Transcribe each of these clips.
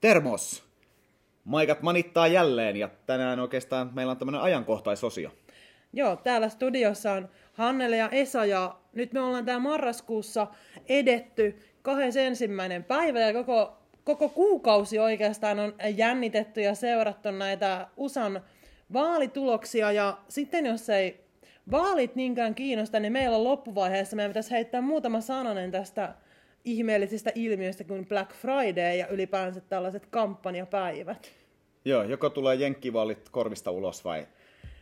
Termos! Maikat manittaa jälleen ja tänään oikeastaan meillä on tämmöinen ajankohtaisosio. Joo, täällä studiossa on Hannele ja Esa ja nyt me ollaan täällä marraskuussa edetty ensimmäinen päivä ja koko, koko kuukausi oikeastaan on jännitetty ja seurattu näitä USAn vaalituloksia ja sitten jos ei vaalit niinkään kiinnosta, niin meillä on loppuvaiheessa, meidän pitäisi heittää muutama sananen tästä ihmeellisistä ilmiöistä kuin Black Friday ja ylipäänsä tällaiset kampanjapäivät. Joo, joko tulee jenkkivaalit korvista ulos vai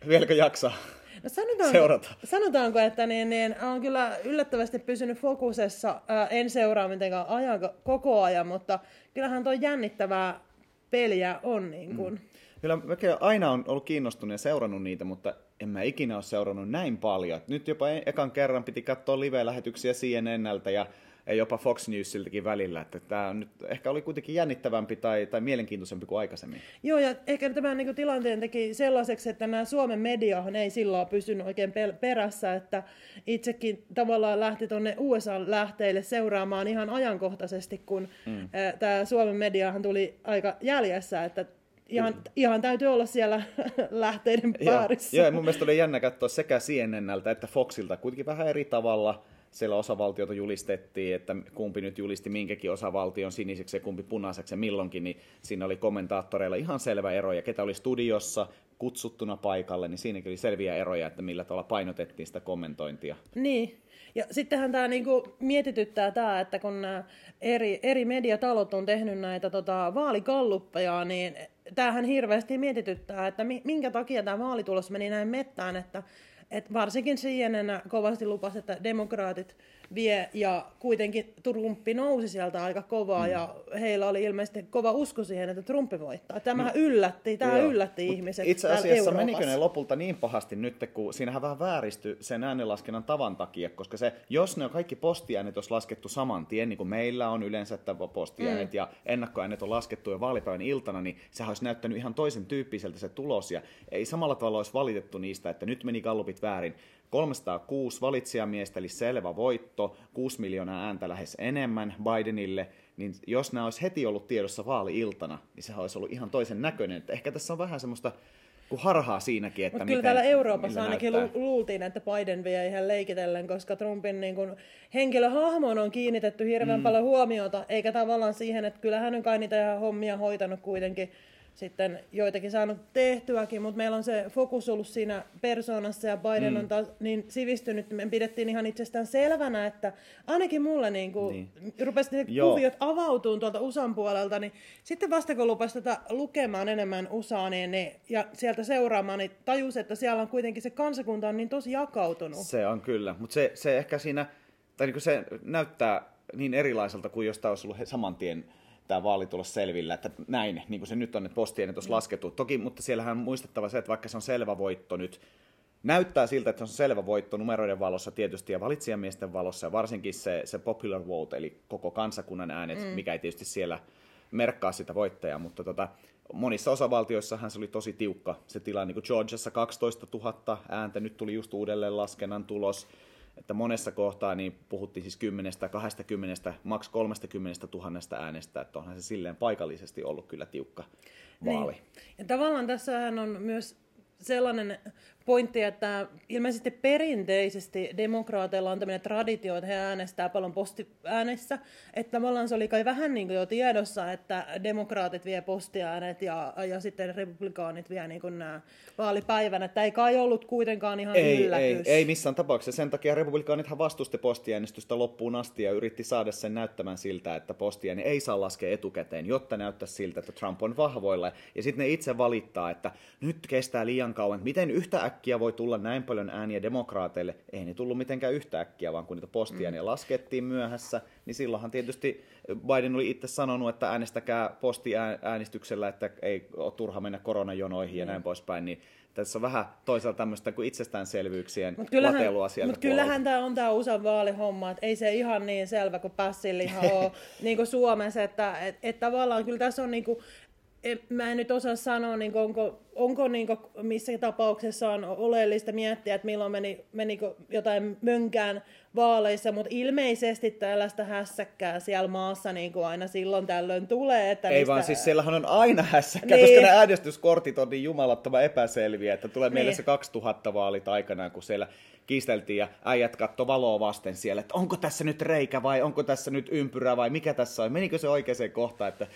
vieläkö jaksaa no sanotaanko, seurata? Sanotaanko, että niin, niin, on kyllä yllättävästi pysynyt fokusessa. Ää, en seuraa mitenkään ajan, koko ajan, mutta kyllähän tuo jännittävää peliä on. Niin kuin. Mm. Kyllä mäkin aina on ollut kiinnostunut ja seurannut niitä, mutta en mä ikinä ole seurannut näin paljon. Nyt jopa e- ekan kerran piti katsoa live-lähetyksiä CNNltä ja ja jopa Fox Newsiltakin välillä, että tämä nyt ehkä oli kuitenkin jännittävämpi tai, tai mielenkiintoisempi kuin aikaisemmin. Joo, ja ehkä tämän niin tilanteen teki sellaiseksi, että nämä Suomen mediahan ei silloin pysynyt oikein perässä, että itsekin tavallaan lähti tuonne USA-lähteille seuraamaan ihan ajankohtaisesti, kun mm. tämä Suomen mediahan tuli aika jäljessä, että ihan, ihan täytyy olla siellä lähteiden parissa. Joo, ja mun mielestä oli jännä katsoa sekä CNNltä että Foxilta kuitenkin vähän eri tavalla – siellä osavaltiota julistettiin, että kumpi nyt julisti minkäkin osavaltion siniseksi ja kumpi punaiseksi ja milloinkin, niin siinä oli kommentaattoreilla ihan selvä ero, ja ketä oli studiossa kutsuttuna paikalle, niin siinäkin oli selviä eroja, että millä tavalla painotettiin sitä kommentointia. Niin, ja sittenhän tämä niinku mietityttää tämä, että kun nämä eri, eri mediatalot on tehnyt näitä tota, vaalikalluppeja, niin tämähän hirveästi mietityttää, että minkä takia tämä vaalitulos meni näin mettään, että et varsinkin CNN kovasti lupasi, että demokraatit vie ja kuitenkin Trumpi nousi sieltä aika kovaa mm. ja heillä oli ilmeisesti kova usko siihen, että Trumpi voittaa. Tämähän no, yllätti, tämä joo. yllätti Mut ihmiset Itse asiassa menikö ne lopulta niin pahasti nyt, kun siinähän vähän vääristyi sen äänenlaskennan tavan takia, koska se, jos ne on kaikki postiäänet olisi laskettu saman tien, niin kuin meillä on yleensä että postiäänet mm. ja ennakkoäänet on laskettu jo vaalipäivän iltana, niin sehän olisi näyttänyt ihan toisen tyyppiseltä se tulos ja ei samalla tavalla olisi valitettu niistä, että nyt meni gallupit väärin. 306 valitsijamiestä, eli selvä voitto, 6 miljoonaa ääntä lähes enemmän Bidenille, niin jos nämä olisi heti ollut tiedossa vaali-iltana, niin sehän olisi ollut ihan toisen näköinen. Että ehkä tässä on vähän semmoista kuin harhaa siinäkin, että Mutta kyllä täällä Euroopassa ainakin näyttää. luultiin, että Biden vie ihan leikitellen, koska Trumpin niin kuin, henkilöhahmoon on kiinnitetty hirveän mm. paljon huomiota, eikä tavallaan siihen, että kyllä hän on kai niitä hommia hoitanut kuitenkin sitten joitakin saanut tehtyäkin, mutta meillä on se fokus ollut siinä persoonassa ja Biden mm. on taas niin sivistynyt, me pidettiin ihan itsestään selvänä, että ainakin mulle niin kuin niin. rupesi ne Joo. kuviot avautuun tuolta USAn puolelta, niin sitten vasta kun lupasi tätä lukemaan enemmän USAa niin, niin, ja sieltä seuraamaan, niin tajus, että siellä on kuitenkin se kansakunta on niin tosi jakautunut. Se on kyllä, mutta se, se ehkä siinä, tai niin se näyttää niin erilaiselta kuin jos tämä olisi ollut saman tien tämä vaalitulos selvillä, että näin, niin kuin se nyt on, että postien tuossa laskettu. Toki, mutta siellähän on muistettava se, että vaikka se on selvä voitto nyt, näyttää siltä, että se on selvä voitto numeroiden valossa tietysti ja valitsijamiesten valossa ja varsinkin se, se popular vote, eli koko kansakunnan äänet, mm. mikä ei tietysti siellä merkkaa sitä voittajaa, mutta tota, monissa osavaltioissahan se oli tosi tiukka se tilanne, niin kuin Georgiassa 12 000 ääntä, nyt tuli just uudelleen laskennan tulos, että monessa kohtaa niin puhuttiin siis 10, 20, maks 30 000 äänestä, että onhan se silleen paikallisesti ollut kyllä tiukka vaali. Niin. Ja tavallaan tässähän on myös sellainen pointti, että ilmeisesti perinteisesti demokraateilla on tämmöinen traditio, että he äänestää paljon postiäänessä, että tavallaan se oli kai vähän niin kuin jo tiedossa, että demokraatit vie postiäänet ja, ja sitten republikaanit vie niin kuin nämä vaalipäivän, että ei kai ollut kuitenkaan ihan ei, yllätys. Ei, ei missään tapauksessa. Sen takia republikaanithan vastusti postiäänestystä loppuun asti ja yritti saada sen näyttämään siltä, että postiääni ei saa laskea etukäteen, jotta näyttäisi siltä, että Trump on vahvoilla. Ja sitten ne itse valittaa, että nyt kestää liian kauan, miten yhtä äkkiä voi tulla näin paljon ääniä demokraateille. Ei ne tullut mitenkään yhtäkkiä, vaan kun niitä postiääniä mm. laskettiin myöhässä, niin silloinhan tietysti Biden oli itse sanonut, että äänestäkää postiäänestyksellä, että ei ole turha mennä koronajonoihin mm. ja näin poispäin, niin tässä on vähän toisaalta tämmöistä kuin itsestäänselvyyksien mut kyllähän, latelua sieltä Mutta kyllähän tämä on tämä USA vaalihomma, että ei se ihan niin selvä kuin pässillihan ole niin kuin Suomessa, että et, et tavallaan kyllä tässä on niin kuin en, mä en nyt osaa sanoa, niin kuin, onko, onko niin kuin, missä tapauksessa on oleellista miettiä, että milloin meni, meni jotain mönkään vaaleissa, mutta ilmeisesti tällaista hässäkkää siellä maassa niin kuin aina silloin tällöin tulee. Että Ei mistä... vaan siis siellähän on aina hässäkkä, niin. koska ne äänestyskortit on niin jumalattoman epäselviä, että tulee niin. mieleen se 2000 vaalit aikanaan, kun siellä kiisteltiin ja äijät katto valoa vasten siellä, että onko tässä nyt reikä vai onko tässä nyt ympyrä vai mikä tässä on, menikö se oikeaan kohtaan, että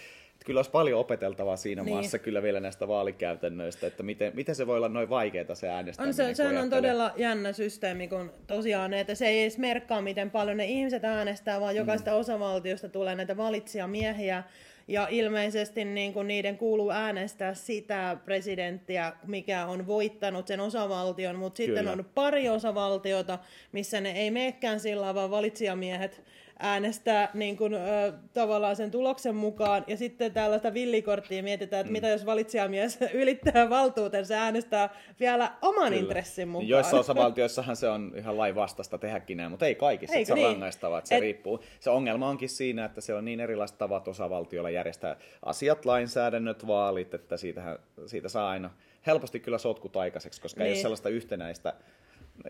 kyllä olisi paljon opeteltavaa siinä niin. maassa kyllä vielä näistä vaalikäytännöistä, että miten, miten se voi olla noin vaikeaa se äänestäminen. On se, sehän on todella jännä systeemi, kun tosiaan, että se ei edes merkkaa, miten paljon ne ihmiset äänestää, vaan jokaista mm. osavaltiosta tulee näitä valitsijamiehiä, ja ilmeisesti niin kuin niiden kuuluu äänestää sitä presidenttiä, mikä on voittanut sen osavaltion, mutta sitten on pari osavaltiota, missä ne ei meekään sillä vaan valitsijamiehet äänestää niin kuin, ö, tavallaan sen tuloksen mukaan. Ja sitten tällaista villikorttia mietitään, että mm. mitä jos valitsijamies ylittää valtuutensa äänestää vielä oman Kyllä. intressin mukaan. Joissa osavaltioissahan se on ihan lain vastasta tehdäkin näin, mutta ei kaikissa. Eikö se niin? on rangaistavaa, että se Et... riippuu. Se ongelma onkin siinä, että se on niin erilaiset tavat osavaltioilla järjestää asiat, lainsäädännöt, vaalit, että siitähän, siitä saa aina helposti kyllä sotkut aikaiseksi, koska niin. ei ole niin. sellaista yhtenäistä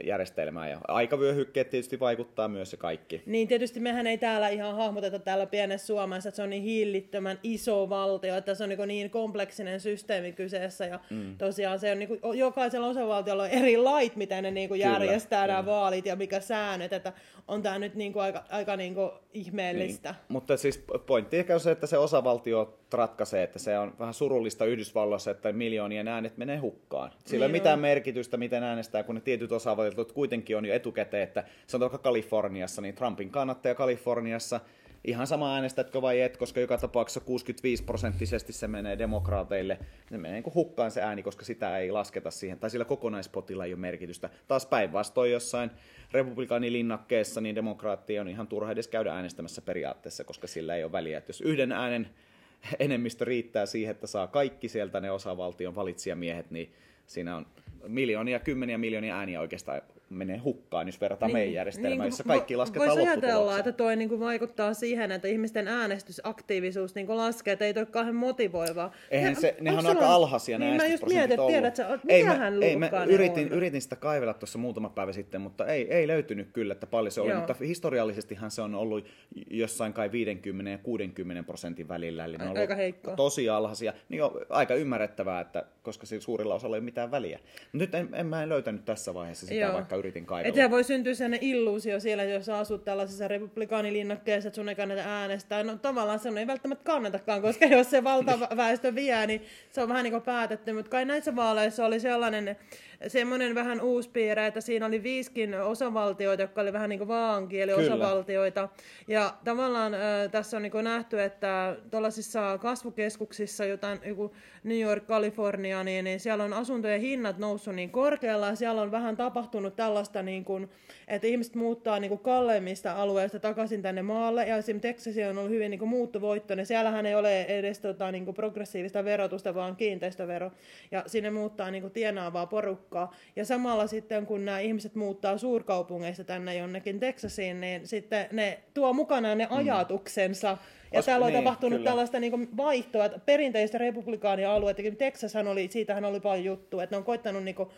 järjestelmää. Ja aikavyöhykkeet tietysti vaikuttaa myös ja kaikki. Niin tietysti mehän ei täällä ihan hahmoteta täällä pienessä Suomessa, että se on niin hillittömän iso valtio, että se on niin, niin kompleksinen systeemi kyseessä. Ja mm. tosiaan se on niin kuin, jokaisella osavaltiolla on eri lait, miten ne niin kuin järjestää nämä vaalit ja mikä säännöt. Että on tämä nyt niin kuin aika, aika niin kuin ihmeellistä. Niin. Mutta siis pointti ehkä on se, että se osavaltio ratkaisee, että se on vähän surullista Yhdysvalloissa, että miljoonien äänet menee hukkaan. Sillä niin ei ole mitään merkitystä, miten äänestää, kun ne tietyt osavaltiot kuitenkin on jo etukäteen, että vaikka Kaliforniassa, niin Trumpin kannattaja Kaliforniassa – ihan sama äänestätkö vai et, koska joka tapauksessa 65 prosenttisesti se menee demokraateille. Se menee niin kuin hukkaan se ääni, koska sitä ei lasketa siihen, tai sillä kokonaispotilla ei ole merkitystä. Taas päinvastoin jossain republikaanilinnakkeessa, niin demokraatti on ihan turha edes käydä äänestämässä periaatteessa, koska sillä ei ole väliä. Että jos yhden äänen enemmistö riittää siihen, että saa kaikki sieltä ne osavaltion valitsijamiehet, niin siinä on miljoonia, kymmeniä miljoonia ääniä oikeastaan menee hukkaan, jos verrataan niin, meidän järjestelmään, niin, jossa kaikki lasketaan Voisi ajatella, että toi niin kuin vaikuttaa siihen, että ihmisten äänestysaktiivisuus niin kuin laskee, että ei toi kauhean motivoivaa. Eihän se, nehän on aika alhaisia niin, mä just mietin, että tiedät sä, ei, mä, ei, mä yritin, yritin sitä kaivella tuossa muutama päivä sitten, mutta ei, ei löytynyt kyllä, että paljon se oli, Joo. mutta historiallisestihan se on ollut jossain kai 50 ja 60 prosentin välillä, eli ne on aika heikko. tosi alhaisia, niin on aika ymmärrettävää, että koska suurilla osalla ei ole mitään väliä. Nyt en, en mä en löytänyt tässä vaiheessa sitä, Joo. vaikka yritin kaivella. Että voi syntyä sellainen illuusio siellä, jos asut tällaisessa republikaanilinnakkeessa, että sun ei kannata äänestää. No tavallaan se ei välttämättä kannatakaan, koska jos se valtaväestö vie, niin se on vähän niin kuin päätetty. Mutta kai näissä vaaleissa oli sellainen semmoinen vähän uusi piirre, että siinä oli viiskin osavaltioita, jotka oli vähän niin kuin vaankieliosavaltioita. Ja tavallaan äh, tässä on niin kuin nähty, että tuollaisissa kasvukeskuksissa, jotain joku New York, California, niin, niin siellä on asuntojen hinnat noussut niin korkealla ja siellä on vähän tapahtunut tällaista, niin kuin, että ihmiset muuttaa niin kuin kalleimmista alueista takaisin tänne maalle. Ja esimerkiksi Texasi on ollut hyvin niin kuin muuttovoittoinen. Siellähän ei ole edes tota, niin kuin progressiivista verotusta, vaan kiinteistövero. Ja sinne muuttaa niin kuin tienaavaa porukkaa porukkaa. Ja samalla sitten, kun nämä ihmiset muuttaa suurkaupungeista tänne jonnekin Texasiin, niin sitten ne tuo mukanaan ne mm. ajatuksensa. Ja Os, täällä on niin, tapahtunut kyllä. tällaista niin vaihtoa, että perinteistä republikaania alueita, Texashan oli, siitähän oli paljon juttu, että ne on koittanut niin kuin,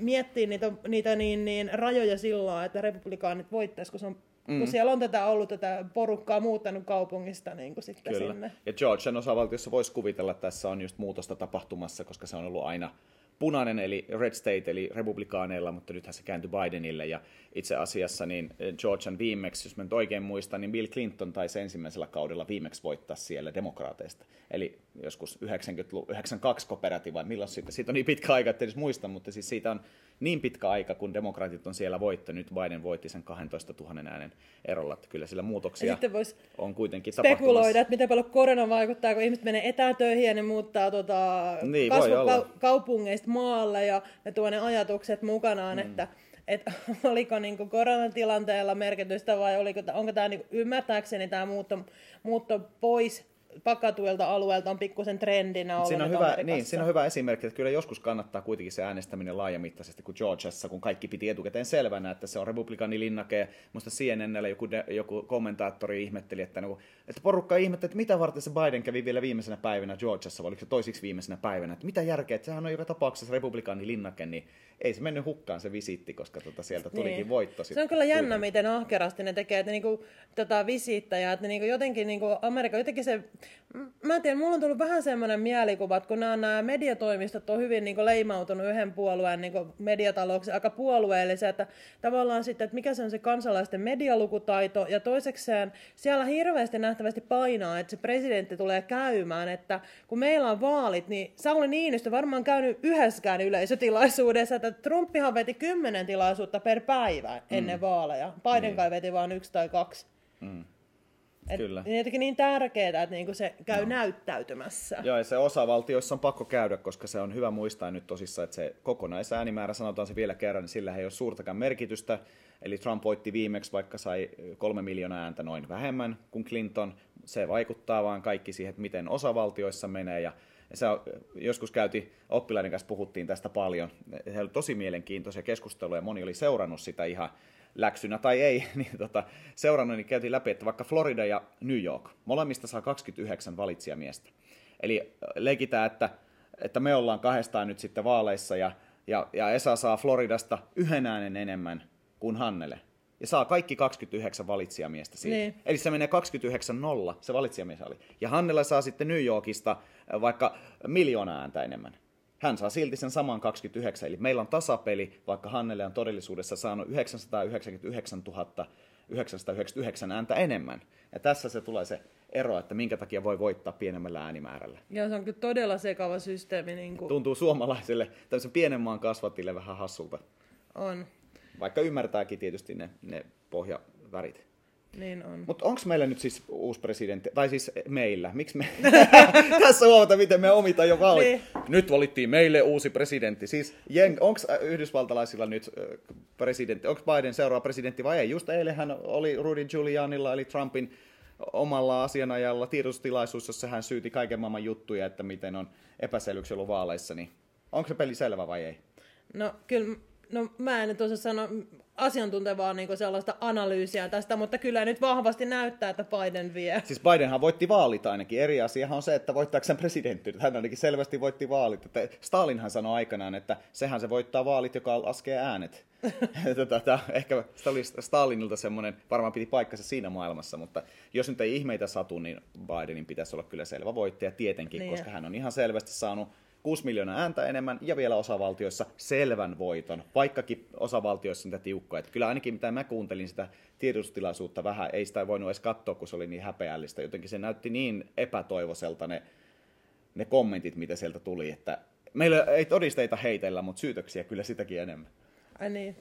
miettiä niitä, niitä niin, niin, rajoja sillä että republikaanit voittaisi, kun se on Mm. Kun siellä on tätä ollut tätä porukkaa muuttanut kaupungista niin kuin sitten Kyllä. sinne. Ja Georgian osavaltiossa voisi kuvitella, että tässä on just muutosta tapahtumassa, koska se on ollut aina punainen eli Red State eli republikaaneilla, mutta nythän se kääntyi Bidenille ja itse asiassa niin eh, Georgian viimeksi, jos mä nyt oikein muistan, niin Bill Clinton taisi ensimmäisellä kaudella viimeksi voittaa siellä demokraateista. Eli joskus 90 92 kooperatiiva, milloin siitä, siitä on niin pitkä aika, että edes muista, mutta siis siitä on niin pitkä aika, kun demokraatit on siellä voittanut, nyt Biden voitti sen 12 000 äänen erolla, että kyllä sillä muutoksia on kuitenkin spekuloida, että miten paljon korona vaikuttaa, kun ihmiset menee etätöihin ja ne muuttaa tota, niin, kasvukaupungeista maalle ja ne tuo ne ajatukset mukanaan, mm. että että oliko niin koronatilanteella merkitystä vai oliko, onko tämä niin ymmärtääkseni tämä muutto, muutto pois pakatuilta alueelta on pikkusen trendinä ollut siinä on, hyvä, niin, siinä on hyvä esimerkki, että kyllä joskus kannattaa kuitenkin se äänestäminen laajamittaisesti kuin Georgiassa, kun kaikki piti etukäteen selvänä, että se on republikaanilinnake. Musta CNNllä joku, joku kommentaattori ihmetteli, että, niin, että porukka ihmetteli, että mitä varten se Biden kävi vielä viimeisenä päivänä Georgiassa, vai oliko se toisiksi viimeisenä päivänä, että mitä järkeä, että sehän on joka tapauksessa republikaanilinnake, niin ei se mennyt hukkaan se visiitti, koska tota sieltä tulikin niin. voitto. Se on kyllä jännä, miten ahkerasti ne tekee, että niinku, tota, visiittäjä, että niinku jotenkin niinku Amerikka, jotenkin se, mä en tiedä, mulla on tullut vähän semmoinen mielikuva, että kun nämä, nämä mediatoimistot on hyvin niinku leimautunut yhden puolueen niinku mediatalouksi aika puolueellisia, että tavallaan sitten, että mikä se on se kansalaisten medialukutaito, ja toisekseen siellä hirveästi nähtävästi painaa, että se presidentti tulee käymään, että kun meillä on vaalit, niin Sauli Niinistö varmaan käynyt yhdessäkään yleisötilaisuudessa, että Trumpihan veti kymmenen tilaisuutta per päivä ennen mm. vaaleja. Biden mm. kai veti vain yksi tai kaksi. Mm. Et, Kyllä. Niin jotenkin niin tärkeää, että niinku se käy no. näyttäytymässä. Joo, ja se osavaltioissa on pakko käydä, koska se on hyvä muistaa nyt tosissaan, että se kokonaisäänimäärä, sanotaan se vielä kerran, niin sillä ei ole suurtakaan merkitystä. Eli Trump voitti viimeksi, vaikka sai kolme miljoonaa ääntä noin vähemmän kuin Clinton. Se vaikuttaa vaan kaikki siihen, että miten osavaltioissa menee. Ja se on, joskus käytiin, oppilaiden kanssa puhuttiin tästä paljon. Se oli tosi mielenkiintoisia keskusteluja, moni oli seurannut sitä ihan läksynä tai ei, niin tota, seurannut, niin käytiin läpi, että vaikka Florida ja New York, molemmista saa 29 valitsijamiestä. Eli leikitään, että, että me ollaan kahdestaan nyt sitten vaaleissa ja, ja, ja Esa saa Floridasta yhden äänen enemmän kuin Hannele. Ja saa kaikki 29 valitsijamiestä siitä. Niin. Eli se menee 29-0, se valitsijamies oli. Ja Hannela saa sitten New Yorkista vaikka miljoona ääntä enemmän hän saa silti sen saman 29. Eli meillä on tasapeli, vaikka Hannele on todellisuudessa saanut 999 999 ääntä enemmän. Ja tässä se tulee se ero, että minkä takia voi voittaa pienemmällä äänimäärällä. Ja se on kyllä todella sekava systeemi. Niin kuin... Tuntuu suomalaiselle, tämmöisen pienen maan kasvatille vähän hassulta. On. Vaikka ymmärtääkin tietysti ne, ne pohjavärit. Niin on. Mutta onko meillä nyt siis uusi presidentti, tai siis meillä, miksi me, tässä huomata, miten me omita jo valit. Niin. Nyt valittiin meille uusi presidentti. Siis onko yhdysvaltalaisilla nyt presidentti, onko Biden seuraava presidentti vai ei? Just eilenhän oli Rudy Giulianilla, eli Trumpin omalla asianajalla tiedotustilaisuus, jossa hän syyti kaiken maailman juttuja, että miten on epäselvyyksiä ollut vaaleissa, niin onko se peli selvä vai ei? No kyllä No mä en nyt osaa sanoa asiantuntevaa niin sellaista analyysiä tästä, mutta kyllä nyt vahvasti näyttää, että Biden vie. Siis Bidenhan voitti vaalit ainakin. Eri asiahan on se, että voittaako sen presidentti. Hän ainakin selvästi voitti vaalit. Että Stalinhan sanoi aikanaan, että sehän se voittaa vaalit, joka laskee äänet. Tätä, ehkä oli Stalinilta semmoinen, varmaan piti paikkansa siinä maailmassa, mutta jos nyt ei ihmeitä satu, niin Bidenin pitäisi olla kyllä selvä voittaja tietenkin, niin. koska hän on ihan selvästi saanut 6 miljoonaa ääntä enemmän ja vielä osavaltioissa selvän voiton, vaikkakin osavaltioissa niitä tiukkoja. Että kyllä ainakin mitä mä kuuntelin sitä tiedotustilaisuutta vähän, ei sitä voinut edes katsoa, kun se oli niin häpeällistä. Jotenkin se näytti niin epätoivoiselta ne, ne kommentit, mitä sieltä tuli, että meillä ei todisteita heitellä, mutta syytöksiä kyllä sitäkin enemmän. Ai niin,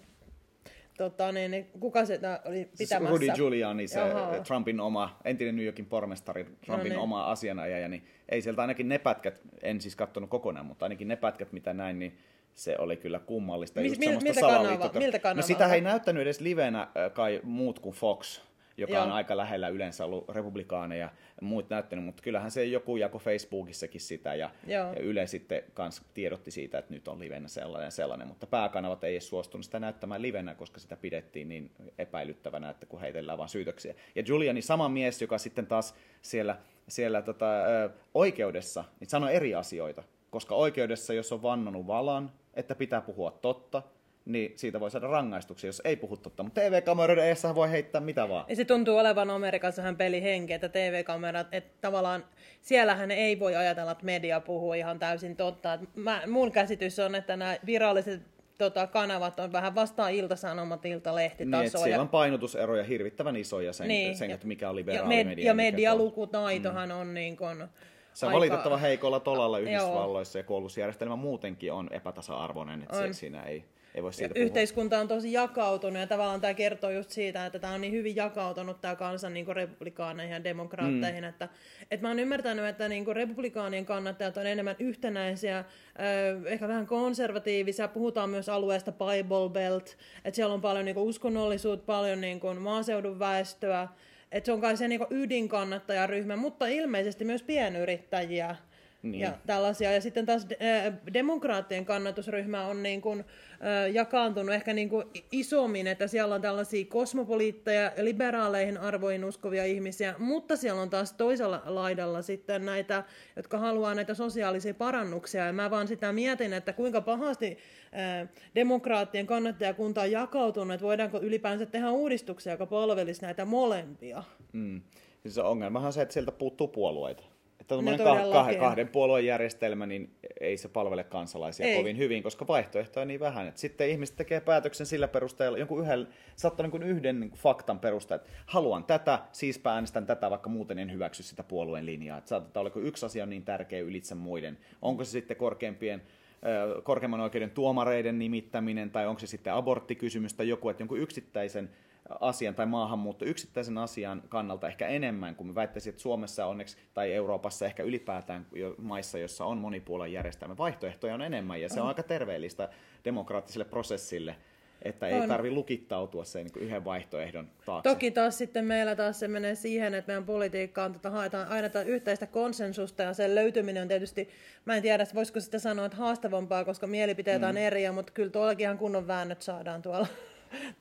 tota, niin, niin, kuka se oli pitämässä? Rudy Giuliani, se Jaha. Trumpin oma, entinen New Yorkin pormestari, Trumpin no niin. oma asianajaja, niin ei sieltä ainakin ne pätkät, en siis katsonut kokonaan, mutta ainakin ne pätkät, mitä näin, niin se oli kyllä kummallista. Mil, miltä, kanava, miltä kanava? No sitä ei näyttänyt edes livenä kai muut kuin Fox joka Joo. on aika lähellä yleensä ollut republikaaneja ja muut näyttänyt, mutta kyllähän se joku jako Facebookissakin sitä ja, ja Yle sitten kans tiedotti siitä, että nyt on livenä sellainen ja sellainen, mutta pääkanavat ei edes suostunut sitä näyttämään livenä, koska sitä pidettiin niin epäilyttävänä, että kun heitellään vaan syytöksiä. Ja Giuliani, sama mies, joka sitten taas siellä, siellä tota, oikeudessa, niin sanoi eri asioita, koska oikeudessa, jos on vannonut valan, että pitää puhua totta, niin siitä voi saada rangaistuksia, jos ei puhu totta. Mutta TV-kameroiden edessä voi heittää mitä vaan. Ja se tuntuu olevan Amerikassa hän pelihenki, että TV-kamerat, että tavallaan siellähän ei voi ajatella, että media puhuu ihan täysin totta. mä, mun käsitys on, että nämä viralliset tota, kanavat on vähän vastaan iltasanomat, iltalehtitasoja. Niin, siellä on painotuseroja hirvittävän isoja sen, niin, sen että mikä on liberaali ja med- media. Ja medialukutaitohan mm. on niin kuin, se on aika... valitettava heikolla tolalla Yhdysvalloissa ja koulutusjärjestelmä muutenkin on epätasa-arvoinen, että on. Se, siinä ei ei voi siitä Yhteiskunta on tosi jakautunut ja tavallaan tämä kertoo just siitä, että tämä on niin hyvin jakautunut tämä kansa niin republikaaneihin ja demokraatteihin, mm. että, että mä oon ymmärtänyt, että niin republikaanien kannattajat on enemmän yhtenäisiä, ehkä vähän konservatiivisia, puhutaan myös alueesta Bible Belt, että siellä on paljon niin uskonnollisuutta, paljon niin maaseudun väestöä, että se on kai se niinku ydinkannattajaryhmä, mutta ilmeisesti myös pienyrittäjiä niin. ja tällaisia. Ja sitten taas äh, demokraattien kannatusryhmä on niin kuin, äh, jakaantunut ehkä niin kuin isommin, että siellä on tällaisia kosmopoliitteja, liberaaleihin arvoihin uskovia ihmisiä, mutta siellä on taas toisella laidalla sitten näitä, jotka haluaa näitä sosiaalisia parannuksia. Ja mä vaan sitä mietin, että kuinka pahasti äh, demokraattien kannattajakunta on jakautunut, että voidaanko ylipäänsä tehdä uudistuksia, joka palvelisi näitä molempia. Mm. Siis ongelmahan on se, että sieltä puuttuu puolueita. Että kah- kahden puolueen järjestelmä, niin ei se palvele kansalaisia ei. kovin hyvin, koska vaihtoehtoja on niin vähän. Että sitten ihmiset tekee päätöksen sillä perusteella, jonkun yhden, saattaa niin yhden faktan perusteella, että haluan tätä, siis äänestän tätä, vaikka muuten en hyväksy sitä puolueen linjaa. Että saattaa olla, kun yksi asia on niin tärkeä ylitse muiden. Onko se sitten korkeimpien korkeimman oikeuden tuomareiden nimittäminen, tai onko se sitten aborttikysymys tai joku, että jonkun yksittäisen asian tai maahanmuutto yksittäisen asian kannalta ehkä enemmän kuin me väittäisin, että Suomessa onneksi tai Euroopassa ehkä ylipäätään jo maissa, jossa on monipuolen järjestelmä, vaihtoehtoja on enemmän ja se on aika terveellistä demokraattiselle prosessille että ei tarvi lukittautua sen niin yhden vaihtoehdon taakse. Toki taas sitten meillä taas se menee siihen, että meidän politiikkaan tota, haetaan aina tätä yhteistä konsensusta ja sen löytyminen on tietysti, mä en tiedä, voisiko sitä sanoa, että haastavampaa, koska mielipiteitä mm. on eri, mutta kyllä tuollakin ihan kunnon väännöt saadaan tuolla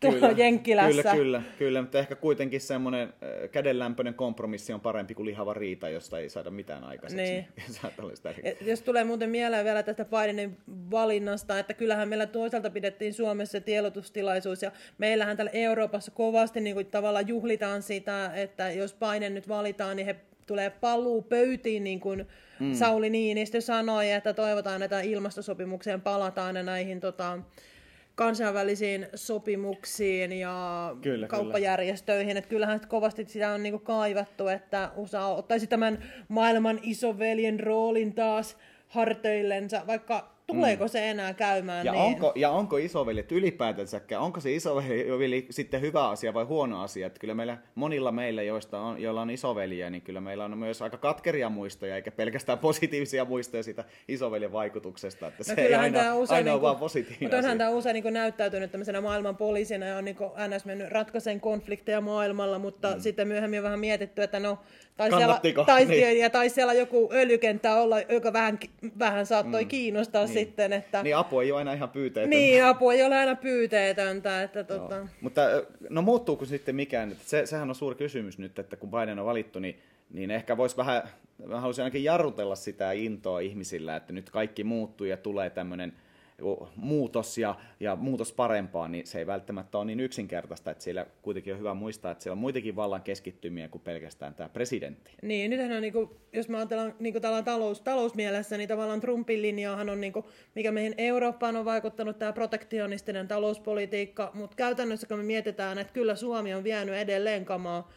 tuolla kyllä, Jenkkilässä. Kyllä, kyllä, kyllä, mutta ehkä kuitenkin semmoinen äh, kädenlämpöinen kompromissi on parempi kuin lihava riita, josta ei saada mitään aikaiseksi. Niin. Jos tulee muuten mieleen vielä tästä Bidenin valinnasta, että kyllähän meillä toisaalta pidettiin Suomessa tiedotustilaisuus, ja meillähän täällä Euroopassa kovasti niin kuin tavallaan juhlitaan sitä, että jos Biden nyt valitaan, niin he tulee paluu pöytiin, niin kuin mm. Sauli Niinistö sanoi, että toivotaan, että ilmastosopimukseen palataan ja näihin tota, kansainvälisiin sopimuksiin ja kyllä, kauppajärjestöihin. Kyllä. Että kyllähän kovasti sitä on niinku kaivattu, että USA ottaisi tämän maailman isoveljen roolin taas harteillensa, vaikka Tuleeko mm. se enää käymään ja niin? Onko, ja onko isoveljet ylipäätänsäkään, onko se isoveli sitten hyvä asia vai huono asia? Että kyllä meillä monilla meillä, joista on, joilla on isoveliä, niin kyllä meillä on myös aika katkeria muistoja, eikä pelkästään positiivisia muistoja siitä isoveljen vaikutuksesta. Että no se ei aina, tämä usein, aina niin kuin, vaan positiivinen Mutta onhan tämä usein niin näyttäytynyt tämmöisenä maailman poliisina ja on niin NS mennyt ratkaisen konflikteja maailmalla, mutta mm. sitten myöhemmin on vähän mietitty, että no tai siellä, tai, niin. ja, tai siellä joku öljykenttä olla, joka vähän, vähän saattoi mm. kiinnostaa niin. sitten. Että... Niin apu ei ole aina ihan pyyteetöntä. Niin, apu ei ole aina pyyteetöntä. Että, no. Mutta no muuttuuko sitten mikään? Se, sehän on suuri kysymys nyt, että kun Biden on valittu, niin, niin ehkä voisi vähän, mä haluaisin ainakin jarrutella sitä intoa ihmisillä, että nyt kaikki muuttuu ja tulee tämmöinen muutos ja, ja muutos parempaan, niin se ei välttämättä ole niin yksinkertaista, että siellä kuitenkin on hyvä muistaa, että siellä on muitakin vallan keskittymiä kuin pelkästään tämä presidentti. Niin, nythän on, niin kuin, jos mä ajatellaan niin kuin talous, talousmielessä, niin tavallaan Trumpin linjaahan on, niin kuin, mikä meihin Eurooppaan on vaikuttanut tämä protektionistinen talouspolitiikka, mutta käytännössä kun me mietitään, että kyllä Suomi on vienyt edelleen kamaa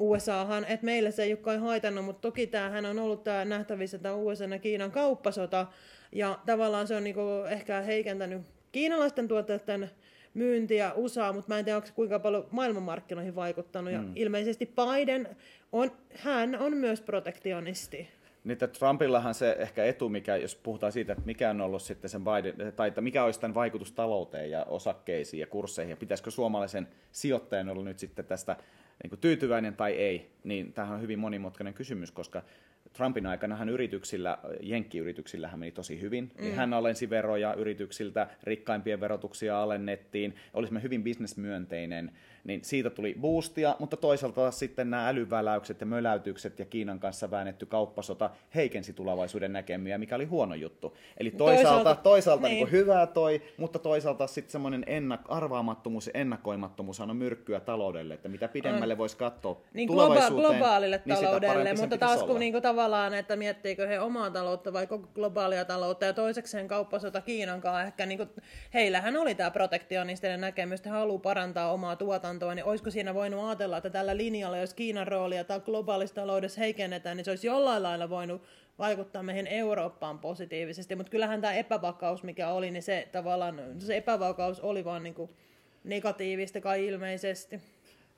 USAhan, että meillä se ei ole kai haitannut, mutta toki tämähän on ollut tämä nähtävissä tämä USA ja Kiinan kauppasota, ja tavallaan se on niinku ehkä heikentänyt kiinalaisten tuotteiden myyntiä USA, mutta mä en tiedä, onko se kuinka paljon maailmanmarkkinoihin vaikuttanut. Ja mm. ilmeisesti Biden, on, hän on myös protektionisti. Niin, että Trumpillahan se ehkä etu, mikä, jos puhutaan siitä, että mikä on ollut sitten sen Biden, tai että mikä olisi tämän vaikutus talouteen ja osakkeisiin ja kursseihin, ja pitäisikö suomalaisen sijoittajan olla nyt sitten tästä niin kuin tyytyväinen tai ei, niin tämähän on hyvin monimutkainen kysymys, koska Trumpin aikanahan yrityksillä, jenkkiyrityksillähän meni tosi hyvin. Mm. hän alensi veroja yrityksiltä, rikkaimpien verotuksia alennettiin, olisimme hyvin bisnesmyönteinen niin siitä tuli boostia, mutta toisaalta taas sitten nämä älyväläykset ja möläytykset ja Kiinan kanssa väännetty kauppasota heikensi tulevaisuuden näkemiä, mikä oli huono juttu. Eli toisaalta, toisaalta, toisaalta niin. Niin hyvää toi, mutta toisaalta sitten semmoinen ennak- arvaamattomuus ja ennakoimattomuus on myrkkyä taloudelle, että mitä pidemmälle voisi katsoa niin tulevaisuuteen. globaalille niin taloudelle, mutta taas kun niin kuin tavallaan, että miettiikö he omaa taloutta vai koko globaalia taloutta ja toisekseen kauppasota Kiinan kanssa, ehkä niin kuin, heillähän oli tämä protektionistinen näkemys, että he haluaa parantaa omaa tuotantoa tuotantoa, niin olisiko siinä voinut ajatella, että tällä linjalla, jos Kiinan roolia tai globaalista taloudessa heikennetään, niin se olisi jollain lailla voinut vaikuttaa meihin Eurooppaan positiivisesti, mutta kyllähän tämä epävakaus, mikä oli, niin se tavallaan, se epävakaus oli vaan niin kuin negatiivista kai ilmeisesti.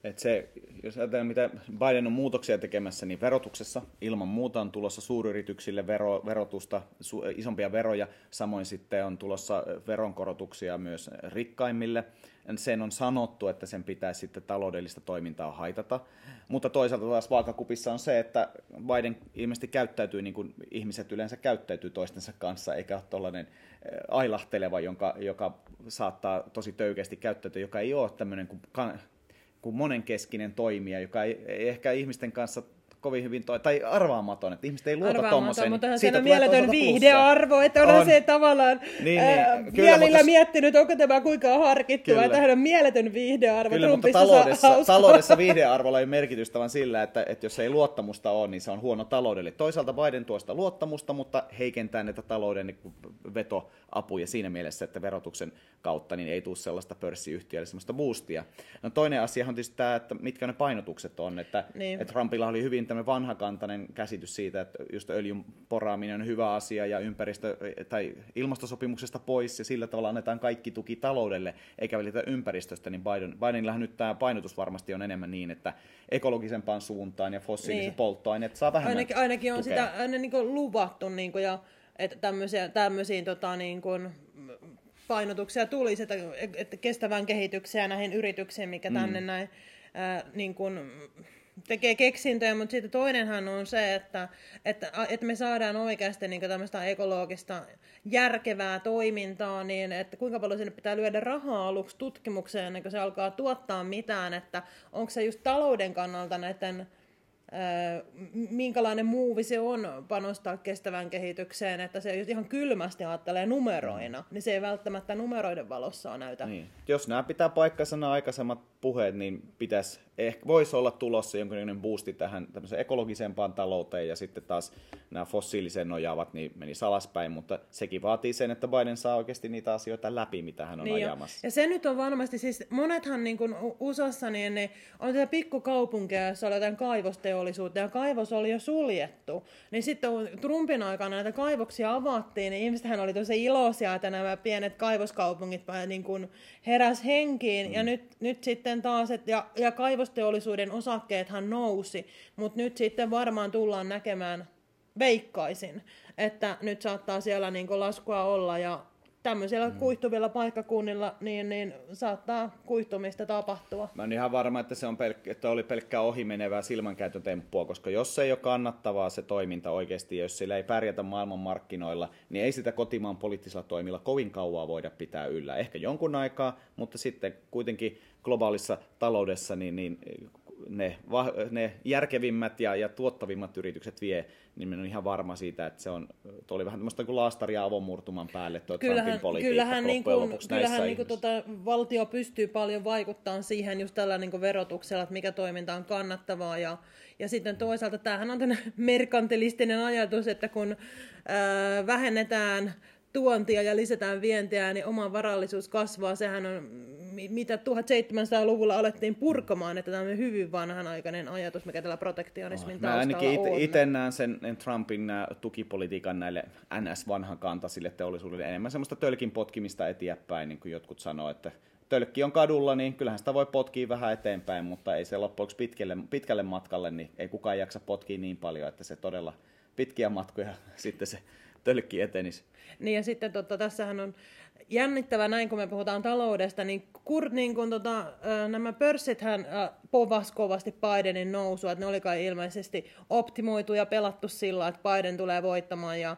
Et se, jos ajatellaan, mitä Biden on muutoksia tekemässä, niin verotuksessa ilman muuta on tulossa suuryrityksille vero, verotusta, su, isompia veroja. Samoin sitten on tulossa veronkorotuksia myös rikkaimmille sen on sanottu, että sen pitäisi sitten taloudellista toimintaa haitata. Mutta toisaalta taas vaakakupissa on se, että Biden ilmeisesti käyttäytyy niin kuin ihmiset yleensä käyttäytyy toistensa kanssa, eikä ole tuollainen eh, ailahteleva, jonka, joka saattaa tosi töykeästi käyttäytyä, joka ei ole tämmöinen kuin, kuin monenkeskinen toimija, joka ei, ei ehkä ihmisten kanssa kovin hyvin toi, tai arvaamaton, että ihmiset ei luota tuommoiseen. Mutta niin siitä on mieletön viihdearvo, että onhan on. se tavallaan niin, ää, niin, kyllä, mutta... miettinyt, onko tämä kuinka harkittu, vai tähän on mieletön viihdearvo. Kyllä, mutta taloudessa, taloudessa viihdearvolla ei merkitystä vaan sillä, että, että jos ei luottamusta ole, niin se on huono taloudelle. Toisaalta Biden tuosta luottamusta, mutta heikentää näitä talouden vetoapuja siinä mielessä, että verotuksen kautta niin ei tule sellaista pörssiyhtiölle sellaista boostia. No toinen asia on tietysti tämä, että mitkä ne painotukset on, että, niin. että Trumpilla oli hyvin tämmöinen vanhakantainen käsitys siitä, että just öljyn poraaminen on hyvä asia ja ympäristö- tai ilmastosopimuksesta pois ja sillä tavalla annetaan kaikki tuki taloudelle eikä välitä ympäristöstä, niin Biden, Bidenillähän nyt tämä painotus varmasti on enemmän niin, että ekologisempaan suuntaan ja fossiiliset niin. polttoaineet saa vähemmän Ainakin, ainakin on tukea. sitä aina niin kuin luvattu niin kuin, ja että tämmöisiä, tämmöisiin tota, niin kuin, painotuksia tulisi, että, että kestävään kehitykseen näihin yrityksiin, mikä tänne mm. näin ää, niin kuin, tekee keksintöjä, mutta sitten toinenhan on se, että, että, että me saadaan oikeasti niin tämmöistä ekologista järkevää toimintaa, niin että kuinka paljon sinne pitää lyödä rahaa aluksi tutkimukseen ennen kuin se alkaa tuottaa mitään, että onko se just talouden kannalta näiden minkälainen muuvi se on panostaa kestävään kehitykseen, että se jos ihan kylmästi ajattelee numeroina, niin se ei välttämättä numeroiden valossa näytä. Niin. Jos nämä pitää paikkansa nämä aikaisemmat puheet, niin pitäisi, ehkä voisi olla tulossa jonkinlainen boosti tähän ekologisempaan talouteen ja sitten taas nämä fossiiliseen nojaavat niin meni alaspäin, mutta sekin vaatii sen, että Biden saa oikeasti niitä asioita läpi, mitä hän on niin ajamassa. Jo. Ja se nyt on varmasti, siis monethan niin kuin USAssa, niin ne on tätä pikkukaupunkeja, jossa oli jotain kaivosteollisuutta ja kaivos oli jo suljettu. Niin sitten Trumpin aikana näitä kaivoksia avattiin, niin ihmisethän oli tosi iloisia, että nämä pienet kaivoskaupungit niin kuin heräs henkiin. Mm. Ja nyt, nyt sitten taas, et, ja, ja kaivosteollisuuden osakkeethan nousi, mutta nyt sitten varmaan tullaan näkemään, veikkaisin, että nyt saattaa siellä niin laskua olla ja tämmöisillä mm. kuihtuvilla paikkakunnilla niin, niin saattaa kuihtumista tapahtua. Mä oon ihan varma, että se on pelk- että oli pelkkää ohimenevää silmänkäyttötemppua, koska jos se ei ole kannattavaa se toiminta oikeasti, jos sillä ei pärjätä maailman markkinoilla, niin ei sitä kotimaan poliittisilla toimilla kovin kauaa voida pitää yllä. Ehkä jonkun aikaa, mutta sitten kuitenkin globaalissa taloudessa niin, niin ne, ne järkevimmät ja, ja tuottavimmat yritykset vie, niin minä olen ihan varma siitä, että se on, tuo oli vähän tämmöistä kuin laastaria avomurtuman päälle tuo kyllähän, Trumpin politiikka kyllähän, niin kuin, kyllähän niin kuin, tota, valtio pystyy paljon vaikuttamaan siihen just tällä niin kuin verotuksella, että mikä toiminta on kannattavaa ja, ja sitten toisaalta tämähän on tämmöinen merkantilistinen ajatus, että kun ää, vähennetään tuontia ja lisätään vientiä, niin oma varallisuus kasvaa. Sehän on, mitä 1700-luvulla alettiin purkamaan, että tämä on hyvin vanhanaikainen ajatus, mikä tällä protektionismin no, taustalla ainakin on. itse näen sen Trumpin tukipolitiikan näille NS-vanhakantaisille teollisuudelle enemmän semmoista tölkin potkimista eteenpäin, niin kuin jotkut sanoo, että tölkki on kadulla, niin kyllähän sitä voi potkia vähän eteenpäin, mutta ei se loppujen pitkälle, pitkälle matkalle, niin ei kukaan jaksa potkia niin paljon, että se todella pitkiä matkoja sitten se tölkki etenisi. Niin ja sitten totta, tässähän on jännittävä näin, kun me puhutaan taloudesta, niin, kur, niin kun tota, nämä pörssithän povas kovasti Bidenin nousua, että ne oli kai ilmeisesti optimoitu ja pelattu sillä, että Biden tulee voittamaan ja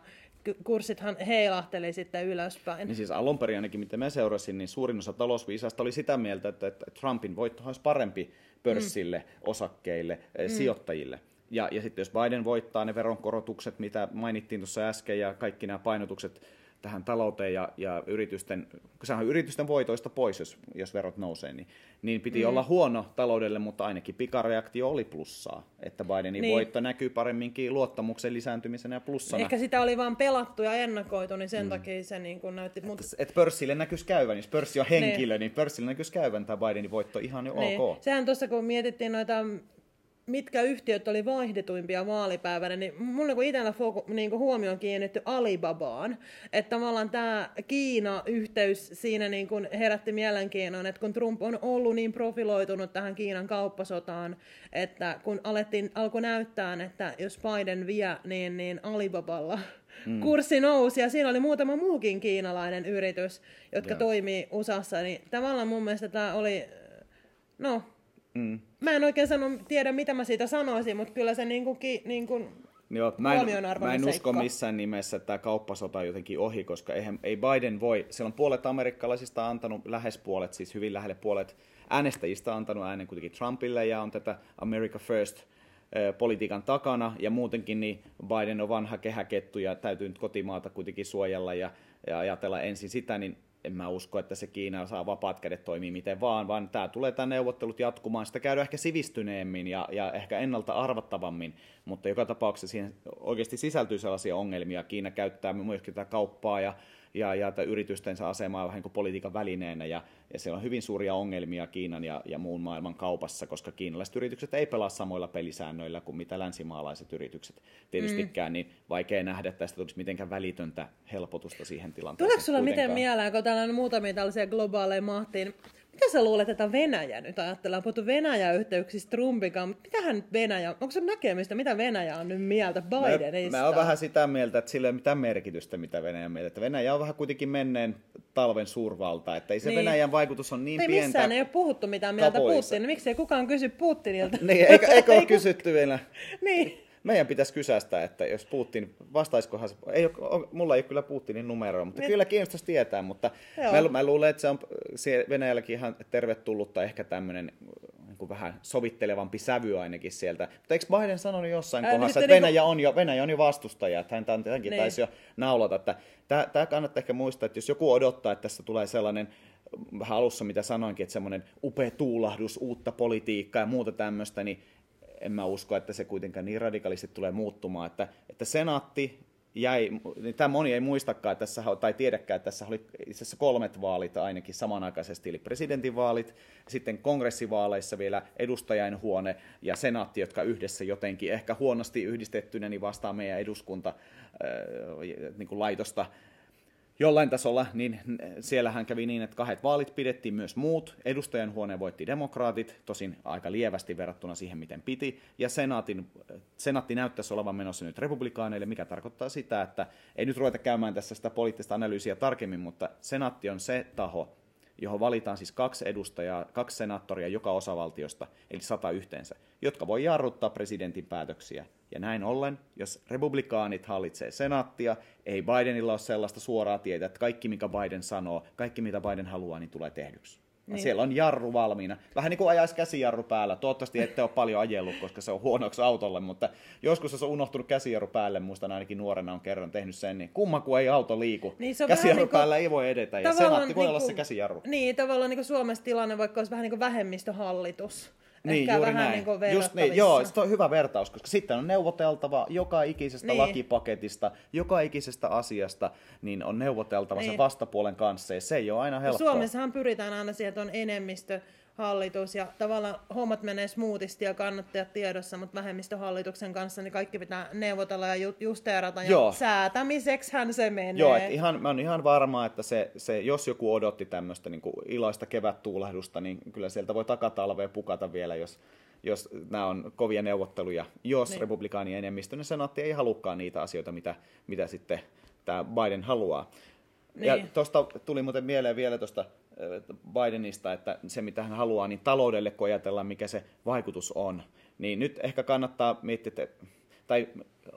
kurssithan heilahteli sitten ylöspäin. Niin siis alun perin ainakin, mitä mä seurasin, niin suurin osa talousviisasta oli sitä mieltä, että, että Trumpin voitto olisi parempi pörssille, mm. osakkeille, mm. sijoittajille. Ja, ja sitten jos Biden voittaa ne veronkorotukset, mitä mainittiin tuossa äsken, ja kaikki nämä painotukset tähän talouteen ja, ja yritysten, sehän on yritysten voitoista pois, jos, jos verot nousee, niin, niin piti mm. olla huono taloudelle, mutta ainakin pikareaktio oli plussaa, että Bidenin niin. voitto näkyy paremminkin luottamuksen lisääntymisenä ja plussana. Ehkä sitä oli vaan pelattu ja ennakoitu, niin sen mm. takia se niin kuin näytti. Mutta... Et, et pörssille näkyisi käyvän, jos pörssi on henkilö, niin, niin pörssille näkyisi käyvän tämä Bidenin voitto ihan jo niin. ok. Sehän tuossa kun mietittiin noita mitkä yhtiöt oli vaihdetuimpia vaalipäivänä, niin mulla niin itsellä foku, niin huomioon kiinnitty Alibabaan. Että tavallaan tämä Kiina-yhteys siinä niin kuin herätti mielenkiinnon, että kun Trump on ollut niin profiloitunut tähän Kiinan kauppasotaan, että kun alettiin, alkoi näyttää, että jos Biden vie, niin, niin Alibaballa mm. kurssi nousi ja siinä oli muutama muukin kiinalainen yritys, jotka Joo. toimii USAssa, niin tavallaan mun mielestä tämä oli, no, mm. mä en oikein sano, tiedä mitä mä siitä sanoisin, mutta kyllä se niin kuin, niin kuin Joo, mä en, mä en usko missään nimessä, että tämä kauppasota on jotenkin ohi, koska eihän, ei Biden voi, siellä on puolet amerikkalaisista antanut, lähes puolet, siis hyvin lähelle puolet äänestäjistä antanut äänen kuitenkin Trumpille ja on tätä America First politiikan takana ja muutenkin niin Biden on vanha kehäkettu ja täytyy nyt kotimaata kuitenkin suojella ja, ja ajatella ensin sitä, niin en mä usko, että se Kiina saa vapaat kädet toimii miten vaan, vaan tämä tulee tämä neuvottelut jatkumaan. Sitä käydään ehkä sivistyneemmin ja, ja ehkä ennalta arvattavammin, mutta joka tapauksessa siihen oikeasti sisältyy sellaisia ongelmia. Kiina käyttää myöskin tätä kauppaa ja ja, ja yritystensä asemaa vähän niin kuin politiikan välineenä. Ja, ja siellä on hyvin suuria ongelmia Kiinan ja, ja muun maailman kaupassa, koska kiinalaiset yritykset ei pelaa samoilla pelisäännöillä kuin mitä länsimaalaiset yritykset tietystikään, mm. niin vaikea nähdä, että tästä tulisi mitenkään välitöntä helpotusta siihen tilanteeseen. Tuleeko sulla miten mieleen, kun täällä on muutamia tällaisia globaaleja mahtiin, mitä sä luulet, että Venäjä nyt ajattelee? On puhuttu Venäjä-yhteyksistä Trumpikaan, mutta mitähän nyt Venäjä, onko se näkemistä, mitä Venäjä on nyt mieltä Bidenista? Mä, mä oon vähän sitä mieltä, että sillä ei ole mitään merkitystä, mitä Venäjä on mieltä. Että Venäjä on vähän kuitenkin menneen talven suurvalta, että ei se niin. Venäjän vaikutus on niin ei pientä. Missään ei ole puhuttu mitään mieltä Putin, niin miksi ei kukaan kysy Putinilta? niin, eikö, eikö ole kysytty vielä? niin meidän pitäisi kysästä, että jos Putin, vastaisikohan se, ei ole, mulla ei ole kyllä Putinin numeroa, mutta niin. kyllä kiinnostaisi tietää, mutta mä, mä, luulen, että se on Venäjälläkin ihan tervetullutta ehkä tämmöinen niin kuin vähän sovittelevampi sävy ainakin sieltä. Mutta eikö Biden sanonut jossain Ää, kohdassa, että Venäjä, niin on jo, Venäjä on jo vastustaja, että hän tämänkin niin. taisi jo naulata. Että tämä kannattaa ehkä muistaa, että jos joku odottaa, että tässä tulee sellainen vähän alussa, mitä sanoinkin, että semmoinen upea tuulahdus, uutta politiikkaa ja muuta tämmöistä, niin en mä usko, että se kuitenkaan niin radikaalisti tulee muuttumaan, että, että senaatti jäi, niin tämä moni ei muistakaan tässä, tai tiedäkään, että tässä oli itse asiassa kolmet vaalit ainakin samanaikaisesti, eli presidentinvaalit, sitten kongressivaaleissa vielä edustajainhuone ja senaatti, jotka yhdessä jotenkin ehkä huonosti yhdistettynä niin vastaa meidän eduskunta äh, niin kuin laitosta jollain tasolla, niin siellähän kävi niin, että kahdet vaalit pidettiin myös muut. Edustajan huone voitti demokraatit, tosin aika lievästi verrattuna siihen, miten piti. Ja senaatin, senaatti näyttäisi olevan menossa nyt republikaaneille, mikä tarkoittaa sitä, että ei nyt ruveta käymään tässä sitä poliittista analyysiä tarkemmin, mutta senaatti on se taho, johon valitaan siis kaksi edustajaa, kaksi senaattoria joka osavaltiosta, eli sata yhteensä, jotka voi jarruttaa presidentin päätöksiä. Ja näin ollen, jos republikaanit hallitsee senaattia, ei Bidenilla ole sellaista suoraa tietä, että kaikki mikä Biden sanoo, kaikki mitä Biden haluaa, niin tulee tehdyksi. Niin. Siellä on jarru valmiina. Vähän niin kuin ajaisi käsijarru päällä. Toivottavasti ette ole paljon ajellut, koska se on huonoksi autolle, mutta joskus jos on unohtunut käsijarru päälle, muistan ainakin nuorena on kerran tehnyt sen, niin kumma kun ei auto liiku. Niin käsijarru niin kuin, päällä ei voi edetä ja senaatti voi niin olla se käsijarru. Niin, tavallaan niin kuin Suomessa tilanne, vaikka olisi vähän niin kuin vähemmistöhallitus niin, Ehkä juuri vähän näin. Niin Just niin, joo, se on hyvä vertaus, koska sitten on neuvoteltava joka ikisestä niin. lakipaketista, joka ikisestä asiasta, niin on neuvoteltava niin. sen vastapuolen kanssa, ja se ei ole aina helppoa. Suomessahan pyritään aina siihen, että on enemmistö hallitus ja tavallaan hommat menee smoothisti ja kannattajat tiedossa, mutta vähemmistöhallituksen kanssa niin kaikki pitää neuvotella ja ju- justeerata ja Joo. säätämiseksihän se menee. Joo, että ihan, mä oon ihan varma, että se, se, jos joku odotti tämmöistä niin iloista kevättuulehdusta, niin kyllä sieltä voi takatalvea pukata vielä, jos, jos nämä on kovia neuvotteluja. Jos niin. republikaanien enemmistö, niin senaatti ei halukkaan niitä asioita, mitä, mitä sitten tämä Biden haluaa. Niin. Ja tuosta tuli muuten mieleen vielä tuosta Bidenista, että se mitä hän haluaa, niin taloudelle kun ajatellaan, mikä se vaikutus on, niin nyt ehkä kannattaa miettiä, että, tai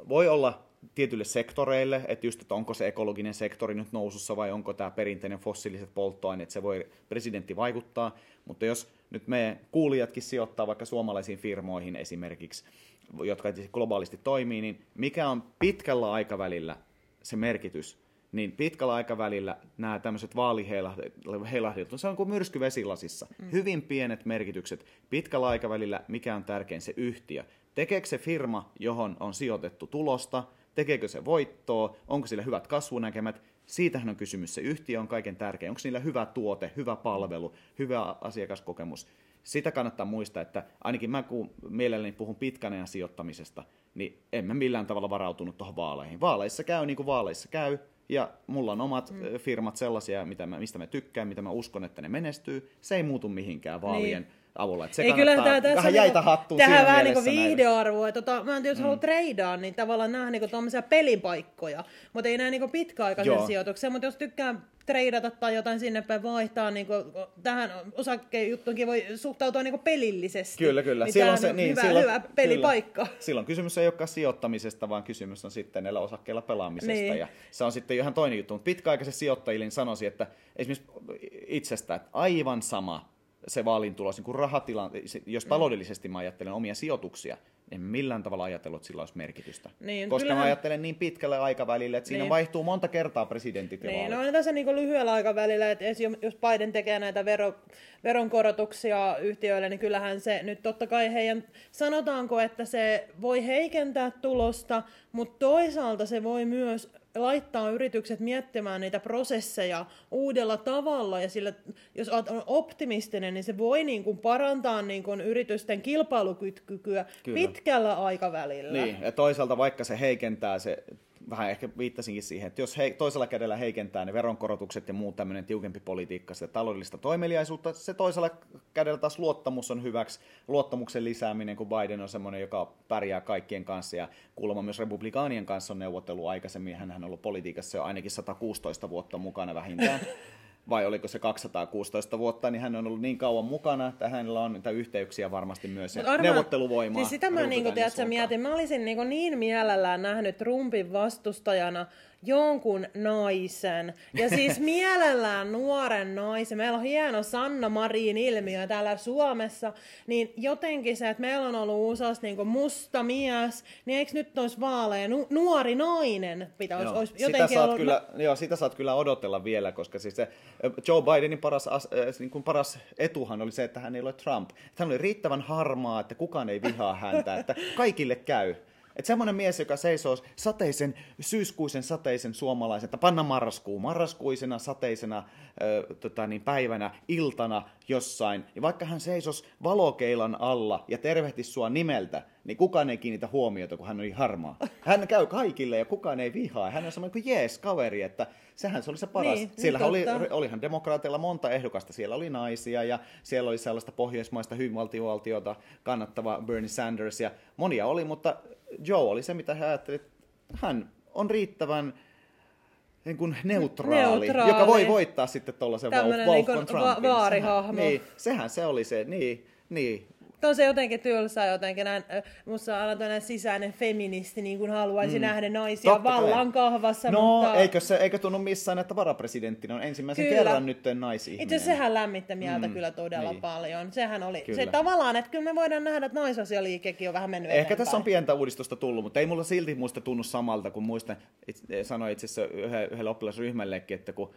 voi olla tietyille sektoreille, että just, että onko se ekologinen sektori nyt nousussa vai onko tämä perinteinen fossiiliset polttoaineet, se voi presidentti vaikuttaa, mutta jos nyt me kuulijatkin sijoittaa vaikka suomalaisiin firmoihin esimerkiksi, jotka globaalisti toimii, niin mikä on pitkällä aikavälillä se merkitys niin pitkällä aikavälillä nämä tämmöiset vaaliheilahdit, se on kuin myrsky vesilasissa. Mm. Hyvin pienet merkitykset. Pitkällä aikavälillä mikä on tärkein se yhtiö. Tekeekö se firma, johon on sijoitettu tulosta, tekeekö se voittoa, onko sillä hyvät kasvunäkemät, siitähän on kysymys. Se yhtiö on kaiken tärkein. Onko niillä hyvä tuote, hyvä palvelu, hyvä asiakaskokemus. Sitä kannattaa muistaa, että ainakin mä kun mielelläni puhun pitkän ajan sijoittamisesta, niin en mä millään tavalla varautunut tuohon vaaleihin. Vaaleissa käy niin kuin vaaleissa käy, ja mulla on omat mm. firmat sellaisia, mitä mä, mistä mä tykkään, mitä mä uskon, että ne menestyy. Se ei muutu mihinkään vaalien niin. Avulla. Että se Ei, kyllä tämä, tässä vähän jäitä niinku, hattuun Tähän vähän niin viihdearvoa. Tota, mä en tiedä, jos mm. haluaa treidaa, niin tavallaan nähdä niin tuommoisia pelipaikkoja, mutta ei näin niin pitkäaikaisen sijoituksen. Mutta jos tykkää treidata tai jotain sinne päin vaihtaa, niin kuin, tähän osakkejuttuunkin voi suhtautua niin pelillisesti. Kyllä, kyllä. Niin silloin se, niin, hyvä, silloin, hyvä pelipaikka. Kyllä. Silloin kysymys ei olekaan sijoittamisesta, vaan kysymys on sitten näillä osakkeilla pelaamisesta. Niin. Ja se on sitten ihan toinen juttu. Mutta pitkäaikaisen sijoittajille niin sanoisin, että esimerkiksi itsestä, että aivan sama se vaalintulos, niin kuin rahatilan, jos mm. taloudellisesti mä ajattelen omia sijoituksia, en millään tavalla ajatellut, että sillä olisi merkitystä. Niin, Koska kyllähän... mä ajattelen niin pitkälle aikavälille, että siinä niin. vaihtuu monta kertaa presidentit ja niin, no tässä niin lyhyellä aikavälillä, että jos Biden tekee näitä vero, veronkorotuksia yhtiöille, niin kyllähän se nyt totta kai heidän, sanotaanko, että se voi heikentää tulosta, mutta toisaalta se voi myös laittaa yritykset miettimään niitä prosesseja uudella tavalla ja sillä, jos on optimistinen, niin se voi niin kuin parantaa niin kuin yritysten kilpailukykyä Kyllä. pitkällä aikavälillä. Niin, ja toisaalta vaikka se heikentää se vähän ehkä viittasinkin siihen, että jos he, toisella kädellä heikentää ne veronkorotukset ja muut tämmöinen tiukempi politiikka, sitä taloudellista toimeliaisuutta, se toisella kädellä taas luottamus on hyväksi, luottamuksen lisääminen, kun Biden on semmoinen, joka pärjää kaikkien kanssa ja kuulemma myös republikaanien kanssa on neuvottelu aikaisemmin, hän on ollut politiikassa jo ainakin 116 vuotta mukana vähintään. vai oliko se 216 vuotta, niin hän on ollut niin kauan mukana, että hänellä on niitä yhteyksiä varmasti myös ja arma, neuvotteluvoimaa. Siis sitä mä niin tiedät, mietin, mä olisin niin, niin mielellään nähnyt Trumpin vastustajana jonkun naisen. Ja siis mielellään nuoren naisen. Meillä on hieno Sanna Marin ilmiö täällä Suomessa. Niin jotenkin se, että meillä on ollut USAssa niin musta mies, niin eikö nyt olisi vaaleja nu- nuori nainen pitäisi joo, olisi jotenkin sitä saat ollut... kyllä, joo, sitä saat kyllä odotella vielä, koska siis se Joe Bidenin paras, äh, niin kuin paras etuhan oli se, että hän ei ole Trump. Hän oli riittävän harmaa, että kukaan ei vihaa häntä, että kaikille käy. Että semmoinen mies, joka seisoo sateisen, syyskuisen sateisen suomalaisen, että panna marraskuu, marraskuisena sateisena ö, tota niin, päivänä, iltana jossain, ja vaikka hän seisos valokeilan alla ja tervehtisi sua nimeltä, niin kukaan ei kiinnitä huomiota, kun hän oli harmaa. Hän käy kaikille ja kukaan ei vihaa. Hän on semmoinen kuin jees kaveri, että sehän se oli se paras. Niin, siellä oli, olihan demokraateilla monta ehdokasta. Siellä oli naisia ja siellä oli sellaista pohjoismaista hyvinvaltiovaltiota kannattava Bernie Sanders ja monia oli, mutta Joe oli se, mitä hän ajatteli. Hän on riittävän niin kuin neutraali, neutraali, joka voi voittaa sitten tuollaisen Wolf, Wolf niin. Va- vaarihahmo. Niin, sehän se oli se, niin, niin on se jotenkin tylsää jotenkin. Näin, musta on aina sisäinen feministi, niin kuin haluaisi mm. nähdä naisia Totta vallan kai. kahvassa. No, mutta... eikö, se, eikö tunnu missään, että varapresidentti on ensimmäisen kyllä. kerran nyt naisi Itse sehän lämmittää mieltä mm. kyllä todella niin. paljon. Sehän oli kyllä. se tavallaan, että kyllä me voidaan nähdä, että naisasialiikekin on vähän mennyt Ehkä eteenpäin. tässä on pientä uudistusta tullut, mutta ei mulla silti muista tunnu samalta, kun muistan, sanoin itse asiassa yhdelle oppilasryhmällekin, että kun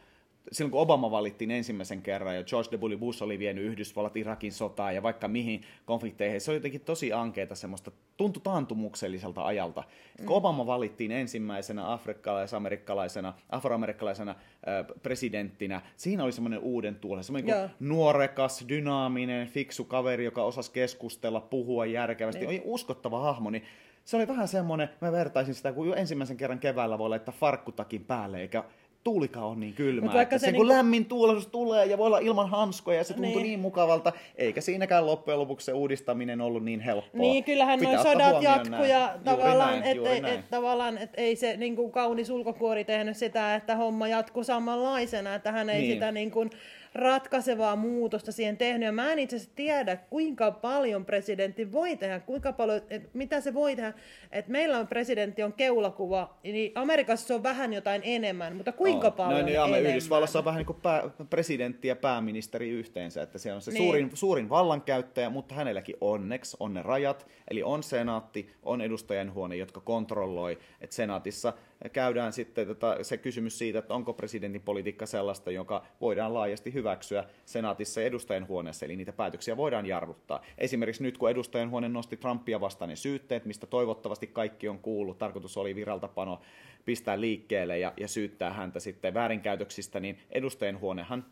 silloin kun Obama valittiin ensimmäisen kerran ja George W. Bush oli vienyt Yhdysvallat Irakin sotaan ja vaikka mihin konflikteihin, se oli jotenkin tosi ankeeta semmoista, tuntui taantumukselliselta ajalta. Mm. Kun Obama valittiin ensimmäisenä afrikkalais-amerikkalaisena, afroamerikkalaisena äh, presidenttinä, siinä oli semmoinen uuden tuolen, semmoinen yeah. nuorekas, dynaaminen, fiksu kaveri, joka osasi keskustella, puhua järkevästi, niin. oli uskottava hahmo, niin se oli vähän semmoinen, mä vertaisin sitä, kun jo ensimmäisen kerran keväällä voi laittaa farkkutakin päälle, eikä tuulika on niin kylmä, vaikka että se, se kun niinku... lämmin tuulisuus tulee ja voi olla ilman hanskoja ja se tuntuu niin. niin mukavalta, eikä siinäkään loppujen lopuksi se uudistaminen ollut niin helppoa. Niin, kyllähän noin sodat jatkuu ja tavallaan, että et, tavallaan, et ei se niin kuin kaunis ulkokuori tehnyt sitä, että homma jatkuu samanlaisena, että hän ei niin. sitä niin kuin, ratkaisevaa muutosta siihen tehnyt. Ja mä en itse asiassa tiedä, kuinka paljon presidentti voi tehdä, kuinka paljon, et, mitä se voi tehdä. Et meillä on presidentti on keulakuva, niin Amerikassa se on vähän jotain enemmän, mutta kuinka oh. paljon no, niin, enemmän? Yhdysvalloissa on vähän niin kuin pää, presidentti ja pääministeri yhteensä, että se on se niin. suurin, suurin vallankäyttäjä, mutta hänelläkin onneksi on ne rajat, eli on senaatti, on edustajanhuone, jotka kontrolloi, että senaatissa – käydään sitten tota, se kysymys siitä, että onko presidentin politiikka sellaista, joka voidaan laajasti hyväksyä senaatissa ja edustajanhuoneessa, eli niitä päätöksiä voidaan jarruttaa. Esimerkiksi nyt, kun edustajanhuone nosti Trumpia vastaan ne syytteet, mistä toivottavasti kaikki on kuullut, tarkoitus oli viraltapano pistää liikkeelle ja, ja syyttää häntä sitten väärinkäytöksistä, niin edustajanhuonehan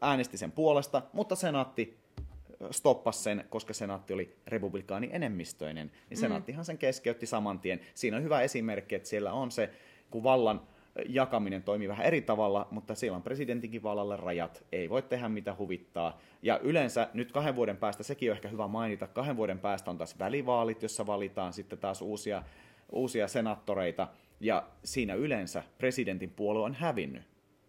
äänesti sen puolesta, mutta senaatti stoppasi sen, koska senaatti oli republikaani enemmistöinen, niin mm. senaattihan sen keskeytti saman tien. Siinä on hyvä esimerkki, että siellä on se kun vallan jakaminen toimii vähän eri tavalla, mutta siellä on presidentinkin vallalle rajat, ei voi tehdä mitä huvittaa. Ja yleensä nyt kahden vuoden päästä, sekin on ehkä hyvä mainita, kahden vuoden päästä on taas välivaalit, jossa valitaan sitten taas uusia, uusia senaattoreita, ja siinä yleensä presidentin puolue on hävinnyt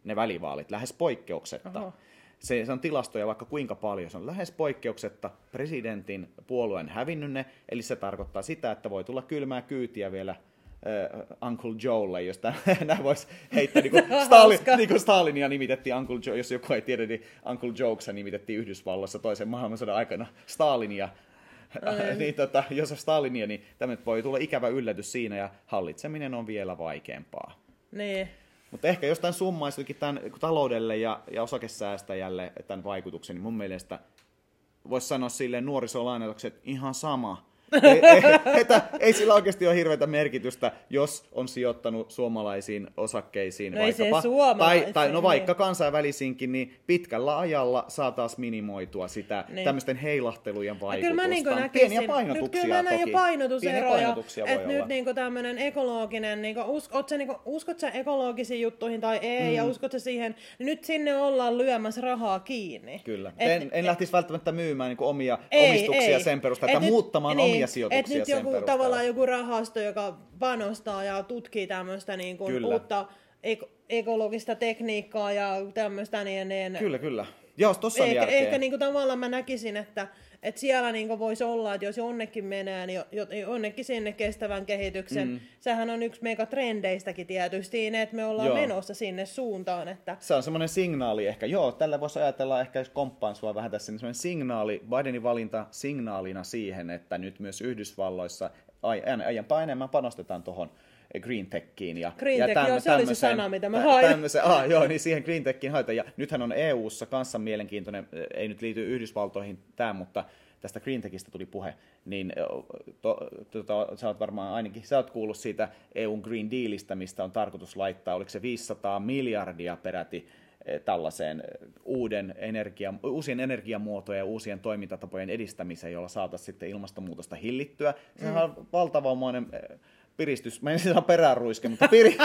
ne välivaalit lähes poikkeuksetta. Oho. Se, se on tilastoja vaikka kuinka paljon. Se on lähes poikkeuksetta presidentin puolueen hävinnyt ne, eli se tarkoittaa sitä, että voi tulla kylmää kyytiä vielä uh, Uncle Joelle, jos nämä voisi heittää, niin kuin, Stalin, niin kuin Stalinia nimitettiin Uncle Joe, jos joku ei tiedä, niin Uncle Jokes nimitettiin Yhdysvalloissa toisen maailmansodan aikana Stalinia. niin, tota, jos on Stalinia, niin tämä voi tulla ikävä yllätys siinä, ja hallitseminen on vielä vaikeampaa. Niin. Mutta ehkä jostain summaisikin tämän taloudelle ja, ja osakesäästäjälle tämän vaikutuksen, niin mun mielestä voisi sanoa silleen nuorisolainatukset, että ihan sama, ei, ei, että ei sillä oikeasti ole hirveätä merkitystä, jos on sijoittanut suomalaisiin osakkeisiin. No vaikkapa, tai, tai no vaikka niin. kansainvälisiinkin, niin pitkällä ajalla saa taas minimoitua sitä niin. tämmöisten heilahtelujen vaikutusta. Kyllä mä niin näkisin, Pieniä painotuksia nyt kyllä mä näin painotuseroja, että nyt niin tämmöinen ekologinen, niin kuin, sä, niin kuin, uskot sä ekologisiin juttuihin tai ei, mm. ja uskot sä siihen, niin nyt sinne ollaan lyömässä rahaa kiinni. Kyllä. Et, en, en lähtisi välttämättä myymään niin omia ei, omistuksia ei. sen perusteella, että muuttamaan niin, omia sijoituksia Et nyt joku, tavallaan joku rahasto, joka panostaa ja tutkii tämmöistä niin kuin uutta ek- ekologista tekniikkaa ja tämmöistä niin, niin Kyllä, kyllä. Joo, tossa on ehkä, ehkä niin kuin tavallaan mä näkisin, että että siellä niin voisi olla, että jos jonnekin menee, niin jonnekin sinne kestävän kehityksen. Mm. Sehän on yksi megatrendeistäkin tietysti, että me ollaan Joo. menossa sinne suuntaan. Että... Se on semmoinen signaali ehkä. Joo, tällä voisi ajatella ehkä, jos komppaan sua vähän tässä, niin semmoinen signaali, Bidenin valinta signaalina siihen, että nyt myös Yhdysvalloissa aiempaa enemmän panostetaan tuohon green techiin. Ja, green ja tech, joo, se oli se sana, mitä mä hain. Tämmöisen, ah, joo, niin siihen green techiin haita. Ja nythän on EU-ssa kanssa mielenkiintoinen, ei nyt liity Yhdysvaltoihin tämä, mutta tästä green techistä tuli puhe, niin to, to, to, sä oot varmaan ainakin, sä oot kuullut siitä EUn Green Dealista, mistä on tarkoitus laittaa, oliko se 500 miljardia peräti tällaiseen uuden energia, uusien energiamuotojen ja uusien toimintatapojen edistämiseen, jolla saataisiin sitten ilmastonmuutosta hillittyä. Se on mm. valtavamoinen piristys, mä en sanoa peräruiske, mutta piri,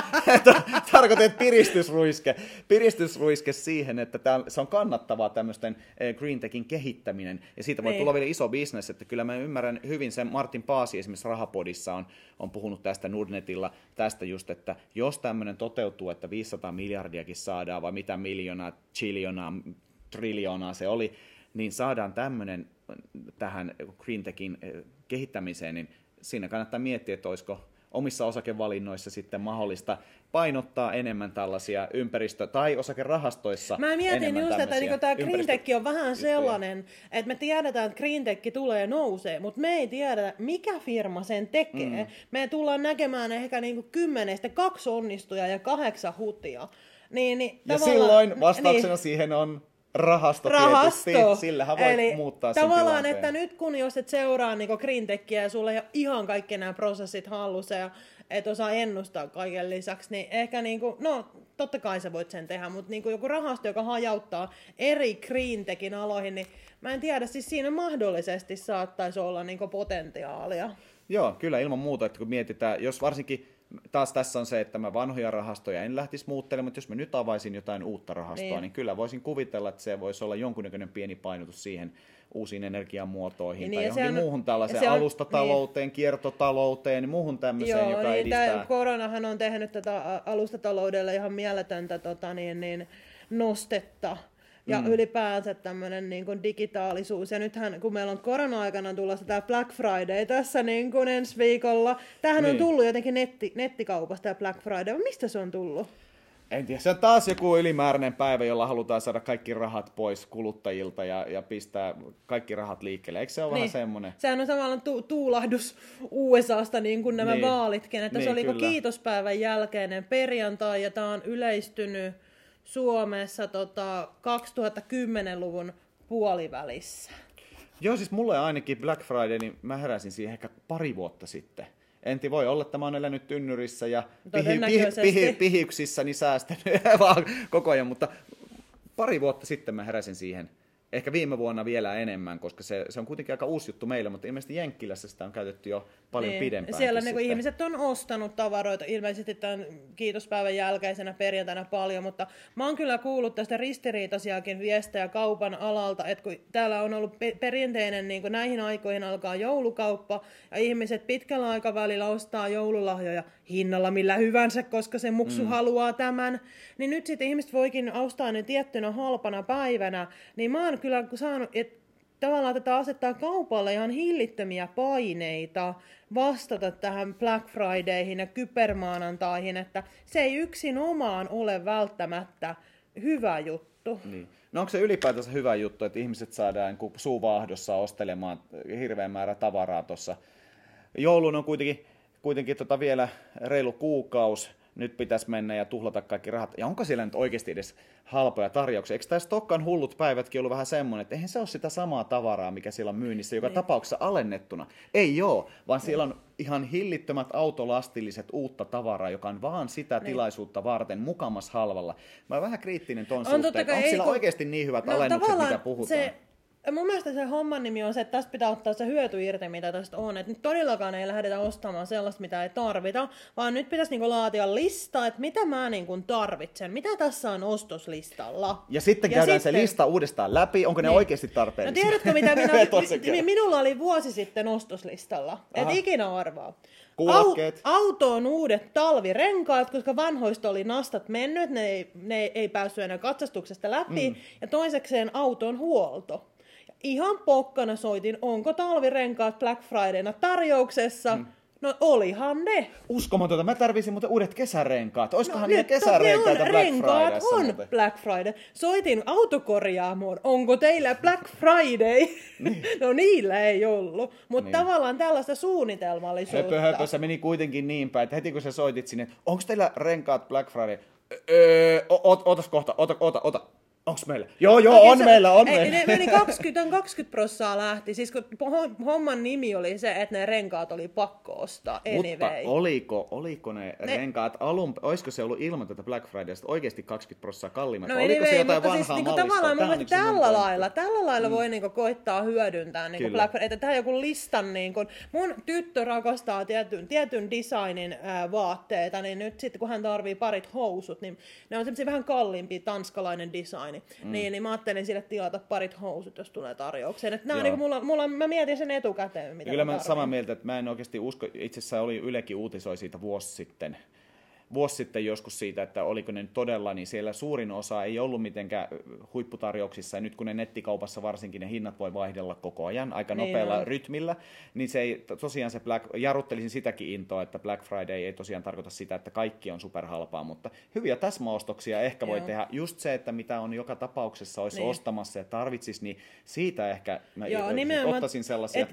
tarkoitan, että piristysruiske, piristysruiske siihen, että tää, se on kannattavaa tämmöisten eh, green techin kehittäminen, ja siitä voi niin. tulla vielä iso bisnes, että kyllä mä ymmärrän hyvin sen, Martin Paasi esimerkiksi Rahapodissa on, on puhunut tästä Nordnetilla, tästä just, että jos tämmöinen toteutuu, että 500 miljardiakin saadaan, vai mitä miljoonaa, chiljonaa, triljoonaa se oli, niin saadaan tämmöinen tähän green techin eh, kehittämiseen, niin siinä kannattaa miettiä, että olisiko omissa osakevalinnoissa sitten mahdollista painottaa enemmän tällaisia ympäristö- tai osakerahastoissa Mä mietin just, että niin tämä Greentech on vähän sellainen, että me tiedetään, että Greentech tulee nousee, mutta me ei tiedä, mikä firma sen tekee. Mm. Me tullaan näkemään ehkä niin kymmenestä kaksi onnistuja ja kahdeksan hutia. Niin, niin, ja silloin vastauksena niin, siihen on rahasto, rahasto. tietysti, sillähän voi Eli muuttaa sen tavallaan, tilanteen. että nyt kun jos et seuraa niin Greentechia ja sulla ei ole ihan kaikki nämä prosessit hallussa ja et osaa ennustaa kaiken lisäksi, niin ehkä niin kuin, no totta kai sä voit sen tehdä, mutta niin kuin joku rahasto, joka hajauttaa eri Greentechin aloihin, niin mä en tiedä, siis siinä mahdollisesti saattaisi olla niin potentiaalia. Joo, kyllä ilman muuta, että kun mietitään, jos varsinkin taas tässä on se, että mä vanhoja rahastoja en lähtisi muuttelemaan, mutta jos mä nyt avaisin jotain uutta rahastoa, niin, niin kyllä voisin kuvitella, että se voisi olla jonkunnäköinen pieni painotus siihen uusiin energiamuotoihin niin, tai johonkin on, muuhun tällaiseen on, alustatalouteen, niin. kiertotalouteen, muuhun tämmöiseen, Joo, joka niin, edistää. Tämä koronahan on tehnyt tätä alustataloudelle ihan mieletöntä tota, niin, niin, nostetta ja mm. ylipäänsä tämmöinen niin kuin digitaalisuus. Ja nythän, kun meillä on korona-aikana tulossa tämä Black Friday tässä niin kuin ensi viikolla, tämähän niin. on tullut jotenkin netti, nettikaupasta tämä Black Friday. Mistä se on tullut? En tiedä, se on taas joku ylimääräinen päivä, jolla halutaan saada kaikki rahat pois kuluttajilta ja, ja pistää kaikki rahat liikkeelle. Eikö se ole niin. vähän semmoinen? Sehän on samalla tu- tuulahdus USAsta niin kuin nämä niin. vaalitkin, että niin, se oli kiitospäivän jälkeinen perjantai ja tämä on yleistynyt Suomessa tota, 2010-luvun puolivälissä. Joo, siis mulle ainakin Black Friday, niin mä heräsin siihen ehkä pari vuotta sitten. Enti voi olla, että mä oon elänyt tynnyrissä ja pihi, pihi, pihi, pihiksissä niin säästänyt vaan koko ajan, mutta pari vuotta sitten mä heräsin siihen Ehkä viime vuonna vielä enemmän, koska se, se on kuitenkin aika uusi juttu meillä, mutta ilmeisesti Jenkkilässä sitä on käytetty jo paljon niin. pidempään. Siellä niin ihmiset on ostanut tavaroita ilmeisesti tämän kiitospäivän jälkeisenä perjantaina paljon, mutta mä oon kyllä kuullut tästä ristiriitaisiakin viestejä kaupan alalta, että kun täällä on ollut pe- perinteinen, niin kuin näihin aikoihin alkaa joulukauppa, ja ihmiset pitkällä aikavälillä ostaa joululahjoja hinnalla millä hyvänsä, koska se muksu mm. haluaa tämän, niin nyt sitten ihmiset voikin ostaa ne tiettynä halpana päivänä, niin mä oon kyllä saanut, että tavallaan tätä asettaa kaupalle ihan hillittömiä paineita vastata tähän Black Fridayhin ja kybermaanantaihin, että se ei yksin omaan ole välttämättä hyvä juttu. Niin. No onko se ylipäätänsä hyvä juttu, että ihmiset saadaan niin suuvaahdossa ostelemaan hirveän määrä tavaraa tuossa? Joulun on kuitenkin, kuitenkin tota vielä reilu kuukausi, nyt pitäisi mennä ja tuhlata kaikki rahat. Ja onko siellä nyt oikeasti edes halpoja tarjouksia? Eikö tämä Stokkan hullut päivätkin ollut vähän semmoinen, että eihän se ole sitä samaa tavaraa, mikä siellä on myynnissä, joka niin. tapauksessa alennettuna? Ei joo, vaan niin. siellä on ihan hillittömät autolastilliset uutta tavaraa, joka on vaan sitä niin. tilaisuutta varten mukamas halvalla. Mä olen vähän kriittinen ton on suhteen. Onko sillä kun... oikeasti niin hyvät no, alennukset, mitä puhutaan? Se mun mielestä se homman nimi on se, että tästä pitää ottaa se hyöty irti, mitä tästä on. Että nyt todellakaan ei lähdetä ostamaan sellaista, mitä ei tarvita, vaan nyt pitäisi niinku laatia lista, että mitä mä niinku tarvitsen, mitä tässä on ostoslistalla. Ja sitten ja käydään sitten... se lista uudestaan läpi, onko ne niin. oikeasti tarpeellisia? No tiedätkö, mitä minä, mi, minulla oli vuosi sitten ostoslistalla, et ikinä arvaa. Au, autoon uudet talvirenkaat, koska vanhoista oli nastat mennyt, ne ei, ne ei päässyt enää katsastuksesta läpi. Mm. Ja toisekseen auton huolto ihan pokkana soitin, onko talvirenkaat Black Fridayna tarjouksessa. Hmm. No olihan ne. Uskomatonta. Mä tarvisin muuten uudet kesärenkaat. Oiskohan no, niitä kesärenkaita Black renkaat on muuten? Black Friday. Soitin autokorjaamoon. Onko teillä Black Friday? Niin. no niillä ei ollut. Mutta niin. tavallaan tällaista suunnitelmallisuutta. Höpö, höpö, se meni kuitenkin niin päin, että heti kun sä soitit sinne, onko teillä renkaat Black Friday? Öö, otas kohta, ota, ota, ota. Onks meillä? Joo, joo, Oikein on se, meillä, on ei, meillä. Ne meni 20, 20 prossaa lähti. Siis kun homman nimi oli se, että ne renkaat oli pakko ostaa anyway. Mutta oliko, oliko ne, ne renkaat alun, olisiko se ollut ilman tätä Black Fridaysta oikeasti 20 prossaa kalliimmat? No oliko anyway, se jotain mutta siis vanhaa siis, niinku, tavallaan mun niinku tällä lailla, tällä lailla mm. voi niinku koittaa hyödyntää niinku Black Friday. Että tämä joku listan, niinku, mun tyttö rakastaa tietyn, tietyn designin ää, vaatteita, niin nyt sitten kun hän tarvii parit housut, niin ne on semmoisia vähän kalliimpia tanskalainen design niin, mm. niin, niin mä ajattelin sille tilata parit housut, jos tulee tarjoukseen. Että niin mulla, mulla, mä mietin sen etukäteen, mitä Kyllä mä, mä samaa mieltä, että mä en oikeasti usko, itse asiassa oli Ylekin uutisoi siitä vuosi sitten, vuosi sitten joskus siitä, että oliko ne nyt todella, niin siellä suurin osa ei ollut mitenkään huipputarjouksissa, ja nyt kun ne nettikaupassa varsinkin ne hinnat voi vaihdella koko ajan aika niin nopealla on. rytmillä, niin se ei, tosiaan se Black, jarruttelisin sitäkin intoa, että Black Friday ei tosiaan tarkoita sitä, että kaikki on superhalpaa, mutta hyviä täsmäostoksia ehkä voi Joo. tehdä. Just se, että mitä on joka tapauksessa olisi niin. ostamassa ja tarvitsisi, niin siitä ehkä mä Joo, ottaisin sellaisia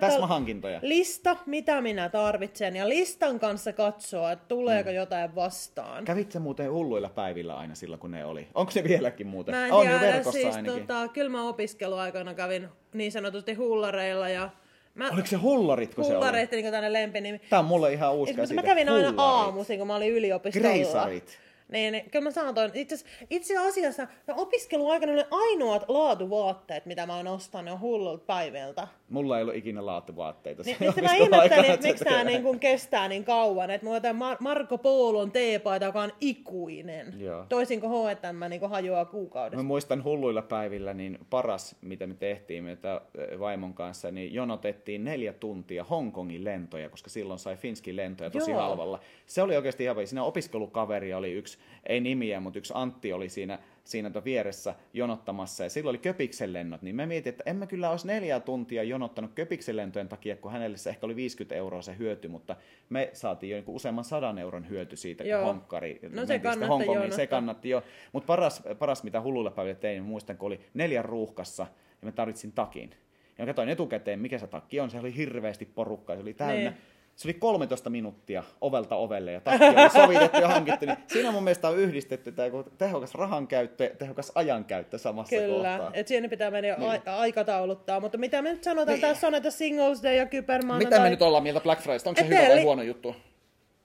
täsmähankintoja. Lista, mitä minä tarvitsen, ja listan kanssa katsoa, että tuleeko mm. jotain jotain vastaan. Kävit sä muuten hulluilla päivillä aina silloin, kun ne oli? Onko se vieläkin muuten? Mä en on tiedä, jo verkossa siis, ainakin. Tota, kyllä mä opiskeluaikana kävin niin sanotusti hullareilla ja Mä, Oliko se hullaritko se oli? Hullarit, niin lempinimi. Tää on mulle ihan uusi käsite. Mä kävin aina aamuisin, kun mä olin yliopistolla. Greisarit. Niin, niin kyllä mä sanoin, itse, itse asiassa no opiskeluaikana ne ainoat laatuvaatteet, mitä mä oon ostanut, on hullulta päiviltä. Mulla ei ollut ikinä laatuvaatteita. Niin, niin mä ihmettelin, että miksi tämä niin kun kestää niin kauan. Että mulla on Mar- Marko Poolon teepaita, joka on ikuinen. Joo. Toisin kuin H&M niin hajoaa kuukaudessa. Mä muistan hulluilla päivillä, niin paras, mitä me tehtiin mitä vaimon kanssa, niin jonotettiin neljä tuntia Hongkongin lentoja, koska silloin sai Finskin lentoja tosi Joo. halvalla. Se oli oikeasti ihan Siinä opiskelukaveri oli yksi, ei nimiä, mutta yksi Antti oli siinä siinä vieressä jonottamassa ja silloin oli Köpiksen lennot, niin me mietin, että emme kyllä olisi neljä tuntia jonottanut Köpiksen lentojen takia, kun hänelle se ehkä oli 50 euroa se hyöty, mutta me saatiin jo niin useamman sadan euron hyöty siitä, kun Joo. honkkari no se kannatti se kannatti jo. Mutta paras, paras, mitä hululla päivillä tein, muistan, kun oli neljän ruuhkassa ja mä tarvitsin takin. Ja mä katsoin etukäteen, mikä se takki on. Se oli hirveästi porukkaa, se oli täynnä. Niin se oli 13 minuuttia ovelta ovelle ja takki oli sovitettu ja hankittu. Niin siinä mun mielestä on yhdistetty tämä tehokas rahankäyttö ja tehokas ajankäyttö samassa Kyllä, kohtaa. että siinä pitää mennä niin. a- aikatauluttaa. Mutta mitä me nyt sanotaan, niin. tässä on näitä Singles Day ja Kybermaana. Mitä tai... me nyt ollaan mieltä Black Fridaysta? Onko se hyvä vai huono juttu?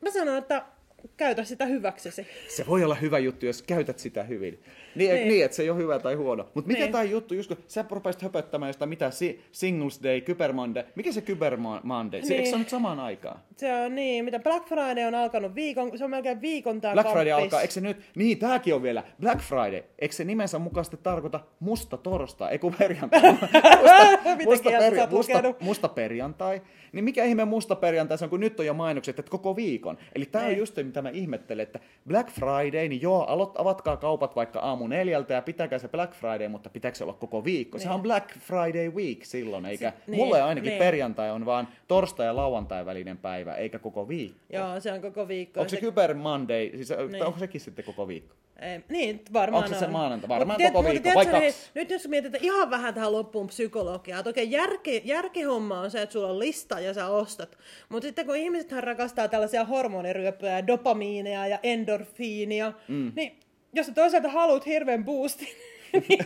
Mä sanon, että käytä sitä hyväksesi. Se voi olla hyvä juttu, jos käytät sitä hyvin. Niin, niin. niin että se ei ole hyvä tai huono. Mutta mikä niin. tämä juttu, just kun sä rupesit höpöttämään jostain mitä, si- Singles Day, Kyber Monday, mikä se Kyber Monday? Niin. eikö se on nyt samaan aikaan? Se on niin, mitä Black Friday on alkanut viikon, se on melkein viikon tää Black kampis. Friday alkaa, eikö se nyt, niin tääkin on vielä, Black Friday, eikö se nimensä mukaisesti tarkoita musta torstai, ei kun perjantai, musta, musta, perja, musta, musta perjantai, niin mikä ihme musta perjantai se on, kun nyt on jo mainokset, että koko viikon. Eli tämä on niin. just se, mitä mä ihmettelen, että Black Friday, niin joo, aloit, avatkaa kaupat vaikka aamu neljältä ja pitäkää se Black Friday, mutta pitääkö se olla koko viikko? Niin. Sehän on Black Friday week silloin, eikä se, niin, mulle ainakin niin. perjantai on vaan torstai ja lauantai välinen päivä, eikä koko viikko. Joo, se on koko viikko. Onko se Kyber Monday, siis niin. onko sekin sitten koko viikko? Ei, niin, varmaan Onko se, se maanantai? Varmaan Mut, koko viikko, vai kaksi? Nyt jos mietitään ihan vähän tähän loppuun psykologiaa, että okei, järki, järkihomma on se, että sulla on lista ja sä ostat. Mutta sitten kun ihmiset rakastaa tällaisia hormoniryöppöjä, dopamiineja ja endorfiinia, mm. niin jos sä toisaalta haluat hirveän boostin, niin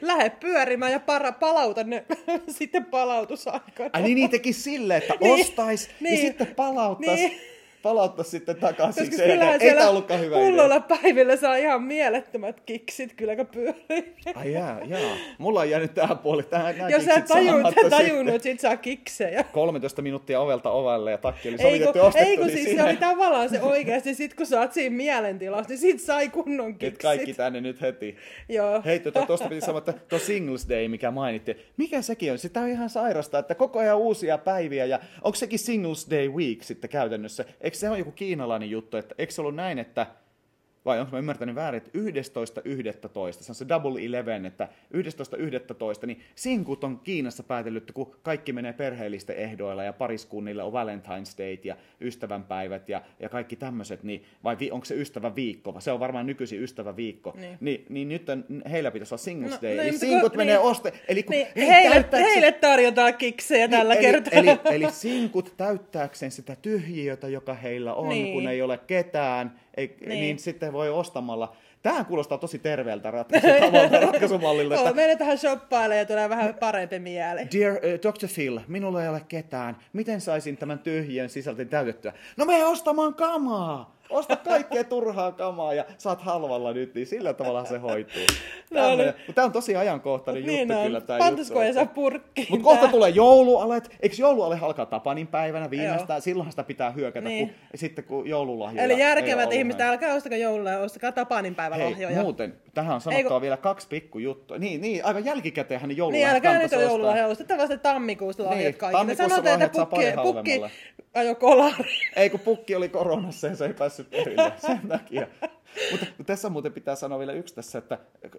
lähde pyörimään ja para, palauta ne sitten palautusaikana. Ai niin, niin teki sille, että niin, ostais niin, ja sitten palauttaisi. Niin palauttaa sitten takaisin. Koska se ei, ei tämä ollutkaan hyvä idea. päivillä saa ihan mielettömät kiksit, kyllä pyörii. Ai jää, jaa. Mulla on jäänyt tähän puoli. Tähän, Jos sä tajunnut, sä tajunnut, että sit saa kiksejä. 13 minuuttia ovelta ovelle ja takki oli sovitettu ei, ostettu. Ei kun niin siis siinä... se oli tavallaan se oikeasti, sit kun sä oot siinä mielentilassa, niin sit sai kunnon kiksit. Et kaikki tänne nyt heti. Joo. Hei, tuosta tota, piti sanoa, että tuo Singles Day, mikä mainittiin, mikä sekin on? Sitä on ihan sairasta, että koko ajan uusia päiviä ja onko sekin Singles Day Week sitten käytännössä? Eikö se ole joku kiinalainen juttu, että eikö se ollut näin, että vai onko mä ymmärtänyt väärin, että 11.11. se on se double eleven, että 11.11. niin sinkut on Kiinassa päätellyt, kun kaikki menee perheellisten ehdoilla ja pariskunnille on Valentine's Day ja ystävänpäivät ja, ja kaikki tämmöiset, niin vai vi, onko se ystäväviikko, se on varmaan nykyisin ystäväviikko, niin, niin, niin nyt on, heillä pitäisi olla Singles no, Day, no, eli sinkut kun, menee niin, oste, eli kun niin, heille, täyttääkseen, heille tarjotaan kiksejä niin, tällä eli, kertaa. Eli, eli, eli sinkut täyttääkseen sitä tyhjiötä, joka heillä on, niin. kun ei ole ketään, ei, niin. niin sitten voi ostamalla. Tähän kuulostaa tosi terveeltä ratkaisumallilta. Että... Mene tähän shoppailemaan ja tulee vähän parempi mieli. Dear uh, Dr. Phil, minulla ei ole ketään. Miten saisin tämän tyhjän sisältön täytettyä? No me ostamaan kamaa! Osta kaikkea turhaa kamaa ja saat halvalla nyt, niin sillä tavalla se hoituu. No, niin. Tämä on tosi ajankohtainen niin juttu on. kyllä. Että... purkki. Mutta kohta tulee joulualet. Eikö jouluale alkaa Tapanin päivänä viimeistään? Joo. Silloinhan sitä pitää hyökätä, niin. kun, sitten kun joululahjoja Eli järkevät ihmiset, älkää ostako joulua, ostakaa Tapanin päivän Hei, lahjoja. muuten, tähän on sanottava Eiku... vielä kaksi pikkujuttua. Niin, niin aivan jälkikäteen ne joululahjat Niin, älkää nyt ole joululahjoja, ostetaan vasta tammikuussa lahjat niin, kaikille. Tammikuussa lahjat saa pukki, pukki ajo kolari. Ei, kun pukki oli koronassa ja se ei päässyt perille sen takia. Mutta tässä muuten pitää sanoa vielä yksi tässä, että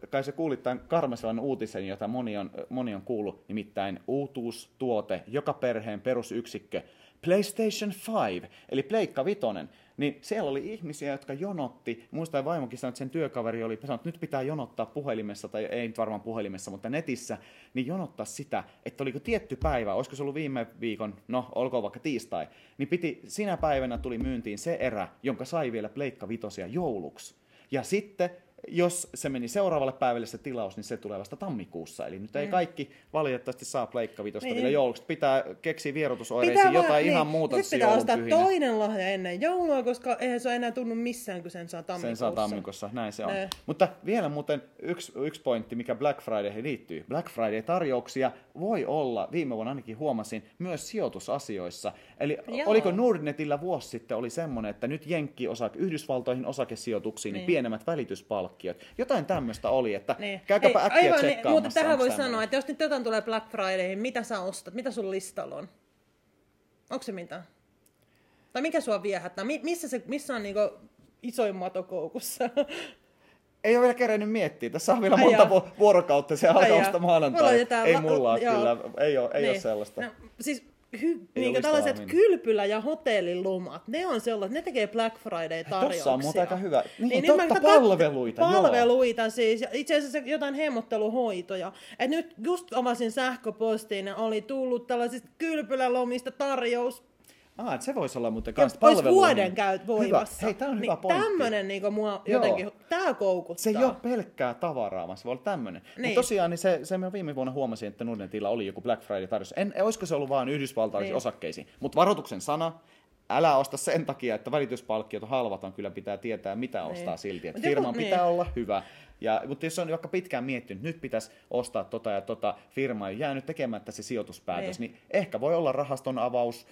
kai se kuulit tämän Karmesalan uutisen, jota moni on, moni on kuullut, nimittäin uutuustuote, joka perheen perusyksikkö, PlayStation 5, eli Pleikka Vitonen, niin siellä oli ihmisiä, jotka jonotti. Muistan vaimokin sanoi, että sen työkaveri oli sanonut, että nyt pitää jonottaa puhelimessa, tai ei nyt varmaan puhelimessa, mutta netissä, niin jonottaa sitä, että oliko tietty päivä, olisiko se ollut viime viikon, no olkoon vaikka tiistai, niin piti, sinä päivänä tuli myyntiin se erä, jonka sai vielä Pleikka Vitosia jouluksi. Ja sitten jos se meni seuraavalle päivälle se tilaus, niin se tulee vasta tammikuussa. Eli nyt ei mm. kaikki valitettavasti saa Pleikka Vitosta niin. vielä jouluksi. Pitää keksiä vierotusoireisiin jotain niin. ihan muuta Sitten pitää ostaa pyhinä. toinen lahja ennen joulua, koska eihän se ole enää tunnu missään, kun sen saa tammikuussa. Sen saa tammikuussa, näin se on. Ne. Mutta vielä muuten yksi, yksi pointti, mikä Black Friday liittyy. Black Friday-tarjouksia voi olla, viime vuonna ainakin huomasin, myös sijoitusasioissa. Eli Joo. oliko Nordnetillä vuosi sitten oli semmoinen, että nyt Jenkki osa, Yhdysvaltoihin osakesijoituksiin, niin, niin pienemmät välityspalkkiot. Jotain tämmöistä oli, että niin. käykääpä Hei, äkkiä aivan, niin, Mutta tähän voi sanoa, että jos nyt jotain tulee Black Fridayhin, mitä sä ostat? Mitä sun listalla on? Onko se mitään? Tai mikä sua viehättää? Missä, se, missä on niinku isoin matokoukussa? Ei ole vielä kerennyt miettiä. Tässä on vielä Ai monta vuorokautta se alkaa maanantai. Ei mulla la- kyllä, ei ole, ei niin. ole sellaista. No, siis hy, niin tällaiset minä. kylpylä- ja hotellilomat, ne on sellaiset, ne tekee Black Friday-tarjouksia. Tossa on muuta aika hyvä. Niin, niin totta, nyt palveluita. Palveluita joo. siis, itse asiassa jotain hemmotteluhoitoja. Et nyt just avasin sähköpostiin ja oli tullut tällaisista kylpylälomista tarjous Ah, se voisi olla muuten kanssa palvelu. vuoden käyt voimassa. Hyvä. Hei, tämä on niin, hyvä pointti. Tämmöinen niin mua jotenkin, tämä koukuttaa. Se ei ole pelkkää tavaraa, vaan se voi olla tämmöinen. Niin. Mutta tosiaan niin se, se mä viime vuonna huomasin, että Nordnetilla oli joku Black Friday tarjous. En, olisiko se ollut vain Yhdysvaltaisiin niin. osakkeisiin. Mutta varoituksen sana, älä osta sen takia, että välityspalkkiot on halvat, vaan kyllä pitää tietää, mitä niin. ostaa silti. Että firman pitää niin. olla hyvä. Ja, mutta jos on vaikka pitkään miettinyt, nyt pitäisi ostaa tota ja tota firmaa ja jäänyt tekemättä se sijoituspäätös, niin, niin ehkä voi olla rahaston avaus,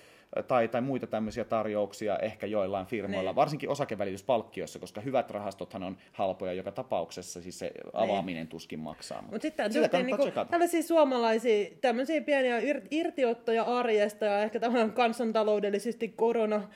tai, tai muita tämmöisiä tarjouksia ehkä joillain firmoilla, ne. varsinkin osakevälityspalkkioissa, koska hyvät rahastothan on halpoja joka tapauksessa, siis se avaaminen ne. tuskin maksaa. Mutta sitten Sitä niinku, tällaisia suomalaisia tämmöisiä pieniä irtiottoja arjesta ja ehkä tämän kansantaloudellisesti korona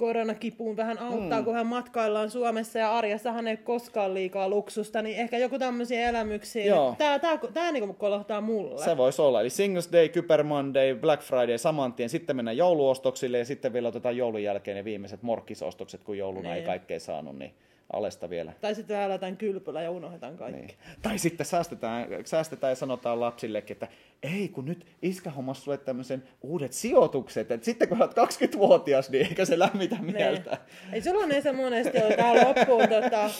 koronakipuun vähän auttaa, mm. kun hän matkaillaan Suomessa ja arjessahan ei koskaan liikaa luksusta, niin ehkä joku tämmöisiä elämyksiä. Joo. Tää, tää, tää niinku kolahtaa mulle. Se voisi olla. Eli Singles Day, Kyber Monday, Black Friday saman tien. Sitten mennään jouluostoksille ja sitten vielä otetaan joulun jälkeen ne viimeiset morkkisostokset, kun jouluna niin. ei kaikkea saanut. Niin alesta vielä. Tai sitten äälätään kylpylä ja unohdetaan kaikki. Niin. Tai sitten säästetään, säästetään ja sanotaan lapsillekin, että ei kun nyt iskä hommas sulle tämmöisen uudet sijoitukset, että sitten kun olet 20-vuotias, niin eikä se lämmitä niin. mieltä. Niin. Ei sulla on se monesti ole tähän loppuun tota,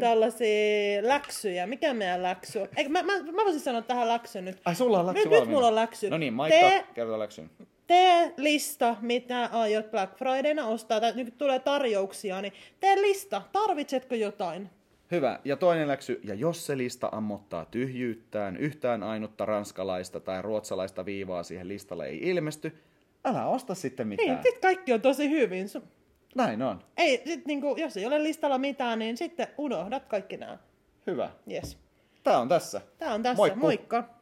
tällaisia läksyjä. Mikä meidän läksy on? Eikö, mä, mä, mä voisin sanoa tähän läksy nyt. Ai sulla on läksy Nyt, nyt mulla on läksy. No niin, Maikka, Tee... kerro läksyn tee lista, mitä aiot Black Fridayna ostaa, tai nyt tulee tarjouksia, niin tee lista, tarvitsetko jotain? Hyvä. Ja toinen läksy, ja jos se lista ammottaa tyhjyyttään, yhtään ainutta ranskalaista tai ruotsalaista viivaa siihen listalle ei ilmesty, älä osta sitten mitään. Niin, sit kaikki on tosi hyvin. Näin on. Ei, sit niinku, jos ei ole listalla mitään, niin sitten unohdat kaikki nämä. Hyvä. Yes. Tää on tässä. Tää on tässä. Moikku. Moikka.